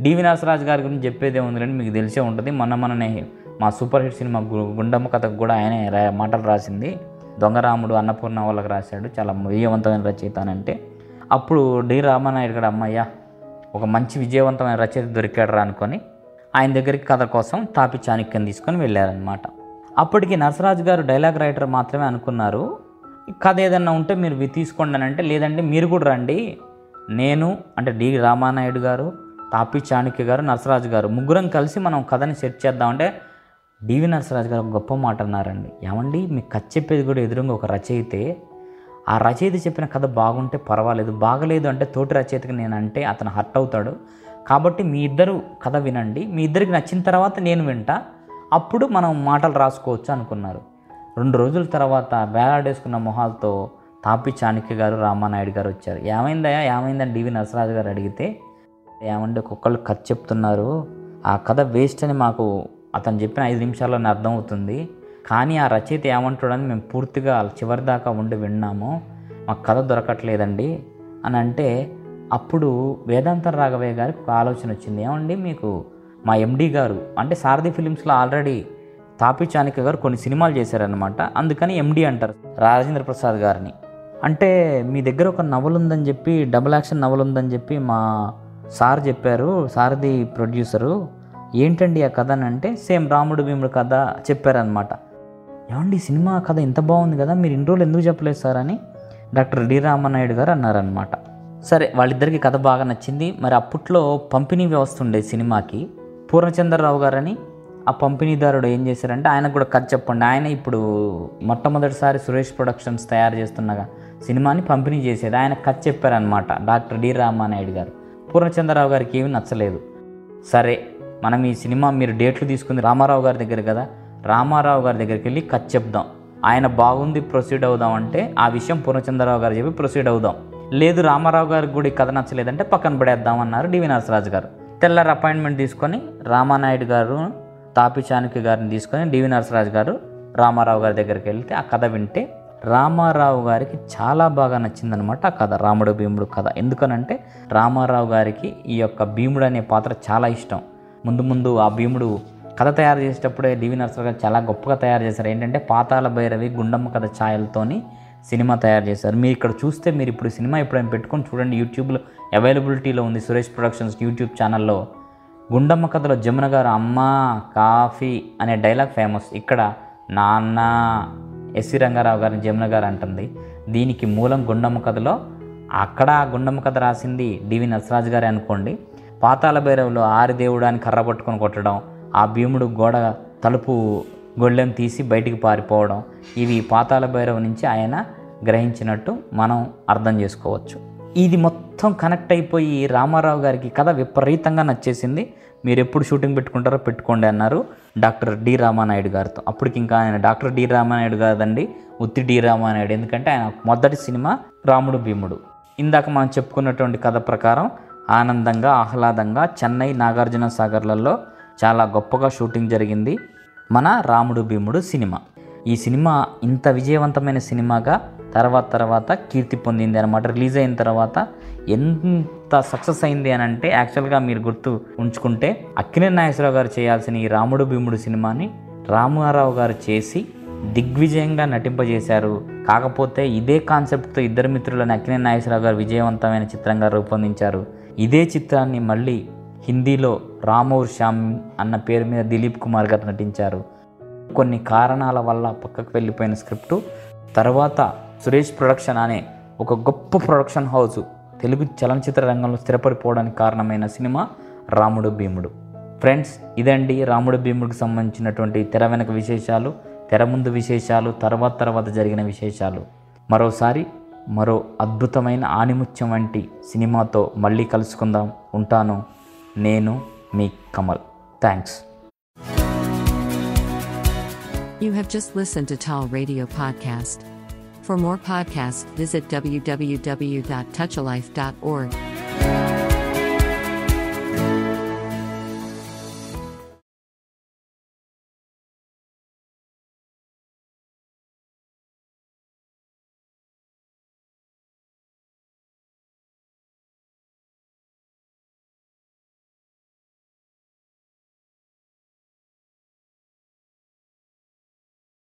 డివి నరసరాజు గారి గురించి చెప్పేదే ఉందిలేండి మీకు తెలిసే ఉంటుంది. మొన్న మననే మా సూపర్ హిట్ సినిమా గు- గుండమ్మ కథకు కూడా ఆయనే రా- మాటలు రాసింది. దొంగరాముడు అన్నపూర్ణ వాళ్ళకి రాశాడు చాలా విజయవంతమైన రచయిత అని అంటే అప్పుడు డి. రామానాయుడు గారు అమ్మయ్య ఒక మంచి విజయవంతమైన రచయిత దొరికాడు రా అనుకొని ఆయన దగ్గరికి కథ కోసం తాపి చాణక్యం తీసుకొని వెళ్ళారనమాట అప్పటికి నరసరాజు గారు డైలాగ్ రైటర్ మాత్రమే అనుకున్నారు కథ ఏదన్నా ఉంటే మీరు తీసుకోండి అని అంటే లేదంటే మీరు కూడా రండి. నేను అంటే డి. రామానాయుడు గారు తాపి చాణక్య గారు నరసరాజు గారు ముగ్గురం కలిసి మనం కథని సెట్ చేద్దామంటే డివి నరసరాజు గారు ఒక గొప్ప మాట అన్నారండి. ఏమండి? మీకు కథ చెప్పేది కూడా ఎదురుగా ఒక రచయితే ఆ రచయిత చెప్పిన కథ బాగుంటే పర్వాలేదు బాగలేదు అంటే తోటి రచయితకి నేను అంటే అతను హర్ట్ అవుతాడు. కాబట్టి మీ ఇద్దరు కథ వినండి. మీ ఇద్దరికి నచ్చిన తర్వాత నేను వింటా. అప్పుడు మనం మాటలు రాసుకోవచ్చు అనుకున్నారు. రెండు రోజుల తర్వాత వేలాడేసుకున్న మొహాలతో తాపి చాణక్య గారు రామానాయుడు గారు వచ్చారు. ఏమైందయ్యా? ఏమైందని డివి నరసరాజు గారు అడిగితే ఏమంటే ఒక్కొక్కళ్ళు కథ చెప్తున్నారు. ఆ కథ వేస్ట్ అని మాకు అతను చెప్పిన ఐదు నిమిషాల్లోనే అర్థమవుతుంది. కానీ ఆ రచయిత ఏమంటాడని మేము పూర్తిగా చివరి దాకా ఉండి విన్నాము. మాకు కథ దొరకట్లేదండి అని అంటే అప్పుడు వేదాంతర రాఘవయ్య గారికి ఒక ఆలోచన వచ్చింది. ఏమండి మీకు మా ఎండి గారు అంటే సారథి ఫిలిమ్స్లో ఆల్రెడీ తాపి గారు కొన్ని సినిమాలు చేశారనమాట అందుకని ఎండి అంటారు రాజేంద్ర ప్రసాద్ గారిని. అంటే మీ దగ్గర ఒక నవల ఉందని చెప్పి డబుల్ యాక్షన్ నవల ఉందని చెప్పి మా సార్ చెప్పారు సారథి ప్రొడ్యూసరు. ఏంటండి ఆ కథ అని అంటే సేమ్ రాముడు భీముడు కథ చెప్పారనమాట ఏమండి సినిమా కథ ఇంత బాగుంది కదా మీరు ఇన్ని రోజులు ఎందుకు చెప్పలేదు సార్ అని డాక్టర్ డి రామనాయుడు గారు అన్నారనమాట సరే వాళ్ళిద్దరికి కథ బాగా నచ్చింది. మరి అప్పట్లో పంపిణీ వ్యవస్థ ఉండేది సినిమాకి పూర్ణచంద్రరావు గారని ఆ పంపిణీదారుడు ఏం చేశారంటే ఆయనకు కూడా కథ చెప్పండి. ఆయన ఇప్పుడు మొట్టమొదటిసారి సురేష్ ప్రొడక్షన్స్ తయారు చేస్తున్నగా సినిమాని పంపిణీ చేసేది. ఆయన కథ చెప్పారనమాట డాక్టర్ డి రామానాయుడు గారు. పూర్ణచంద్రరావు గారికి ఏమీ నచ్చలేదు. సరే మనం ఈ సినిమా మీరు డేట్లు తీసుకుంది రామారావు గారి దగ్గర కదా? రామారావు గారి దగ్గరికి వెళ్ళి కథ చెప్దాం. ఆయన బాగుంది ప్రొసీడ్ అవుదాం అంటే ఆ విషయం పూర్ణచంద్రరావు గారు చెప్పి ప్రొసీడ్ అవుదాం. లేదు రామారావు గారికి కూడా ఈ కథ నచ్చలేదంటే పక్కన పడేద్దాం అన్నారు డివి నరసరాజు గారు. తెల్లారి అపాయింట్మెంట్ తీసుకొని రామానాయుడు గారు తాపి చాణక్య గారిని తీసుకొని డివి నరసరాజు గారు రామారావు గారి దగ్గరికి వెళ్తే ఆ కథ వింటే రామారావు గారికి చాలా బాగా నచ్చిందనమాట ఆ కథ రాముడు భీముడు కథ. ఎందుకనంటే రామారావు గారికి ఈ యొక్క భీముడు అనే పాత్ర చాలా ఇష్టం. ముందు ముందు ఆ భీముడు కథ తయారు చేసేటప్పుడే డివి నరసరావు గారు చాలా గొప్పగా తయారు చేశారు. ఏంటంటే పాతాల భైరవి గుండమ్మ కథ ఛాయలతోని సినిమా తయారు చేశారు. మీరు ఇక్కడ చూస్తే మీరు ఇప్పుడు సినిమా ఎప్పుడైనా పెట్టుకొని చూడండి. యూట్యూబ్లో అవైలబిలిటీలో ఉంది సురేష్ ప్రొడక్షన్స్ యూట్యూబ్ ఛానల్లో. గుండమ్మ కథలో జమున గారు అమ్మ కాఫీ అనే డైలాగ్ ఫేమస్. ఇక్కడ నాన్న ఎస్వి రంగారావు గారిని జమున గారు అంటుంది. దీనికి మూలం గుండమ్మ కథలో అక్కడ గుండమ్మ కథ రాసింది డివి నరసరాజు గారే అనుకోండి. పాతాల భైరవులో ఆరిదేవుడు అని కర్ర పట్టుకొని కొట్టడం ఆ భీముడు గోడ తలుపు గొళ్ళెం తీసి బయటికి పారిపోవడం ఇవి పాతాల భైరవ నుంచి ఆయన గ్రహించినట్టు మనం అర్థం చేసుకోవచ్చు. ఇది మొత్తం కనెక్ట్ అయిపోయి రామారావు గారికి కథ విపరీతంగా నచ్చేసింది. మీరు ఎప్పుడు షూటింగ్ పెట్టుకుంటారో పెట్టుకోండి అన్నారు డాక్టర్ డి రామానాయుడు గారితో. అప్పటికి ఇంకా ఆయన డాక్టర్ డి రామానాయుడు కాదండి ఉత్తి డి రామానాయుడు. ఎందుకంటే ఆయన మొదటి సినిమా రాముడు భీముడు. ఇందాక మనం చెప్పుకున్నటువంటి కథ ప్రకారం ఆనందంగా ఆహ్లాదంగా చెన్నై నాగార్జున సాగర్లలో చాలా గొప్పగా షూటింగ్ జరిగింది మన రాముడు భీముడు సినిమా. ఈ సినిమా ఇంత విజయవంతమైన సినిమాగా తర్వాత తర్వాత కీర్తి పొందింది అనమాట రిలీజ్ అయిన తర్వాత ఎంత సక్సెస్ అయింది అని అంటే యాక్చువల్గా మీరు గుర్తు ఉంచుకుంటే అక్కినే నాగేశ్వరరావు గారు చేయాల్సిన ఈ రాముడు భీముడు సినిమాని రామారావు గారు చేసి దిగ్విజయంగా నటింపజేశారు. కాకపోతే ఇదే కాన్సెప్ట్తో ఇద్దరు మిత్రులను అక్కినే నాగేశ్వరరావు గారు విజయవంతమైన చిత్రంగా రూపొందించారు. ఇదే చిత్రాన్ని మళ్ళీ హిందీలో రామౌర్ శ్యామ్ అన్న పేరు మీద దిలీప్ కుమార్ గారు నటించారు. కొన్ని కారణాల వల్ల పక్కకు వెళ్ళిపోయిన స్క్రిప్టు. తర్వాత సురేష్ ప్రొడక్షన్ అనే ఒక గొప్ప ప్రొడక్షన్ హౌస్ తెలుగు చలనచిత్ర రంగంలో స్థిరపడిపోవడానికి కారణమైన సినిమా రాముడు భీముడు. ఫ్రెండ్స్ ఇదండి రాముడు భీముడికి సంబంధించినటువంటి తెర వెనక విశేషాలు తెర ముందు విశేషాలు తర్వాత తర్వాత జరిగిన విశేషాలు. మరోసారి మరో అద్భుతమైన ఆనిముత్యం వంటి సినిమాతో మళ్ళీ కలుసుకుందాం ఉంటాను నేను మీ Kamal thanks You have just listened to Tall Radio Podcast. For more podcasts, visit www.touchalife.org.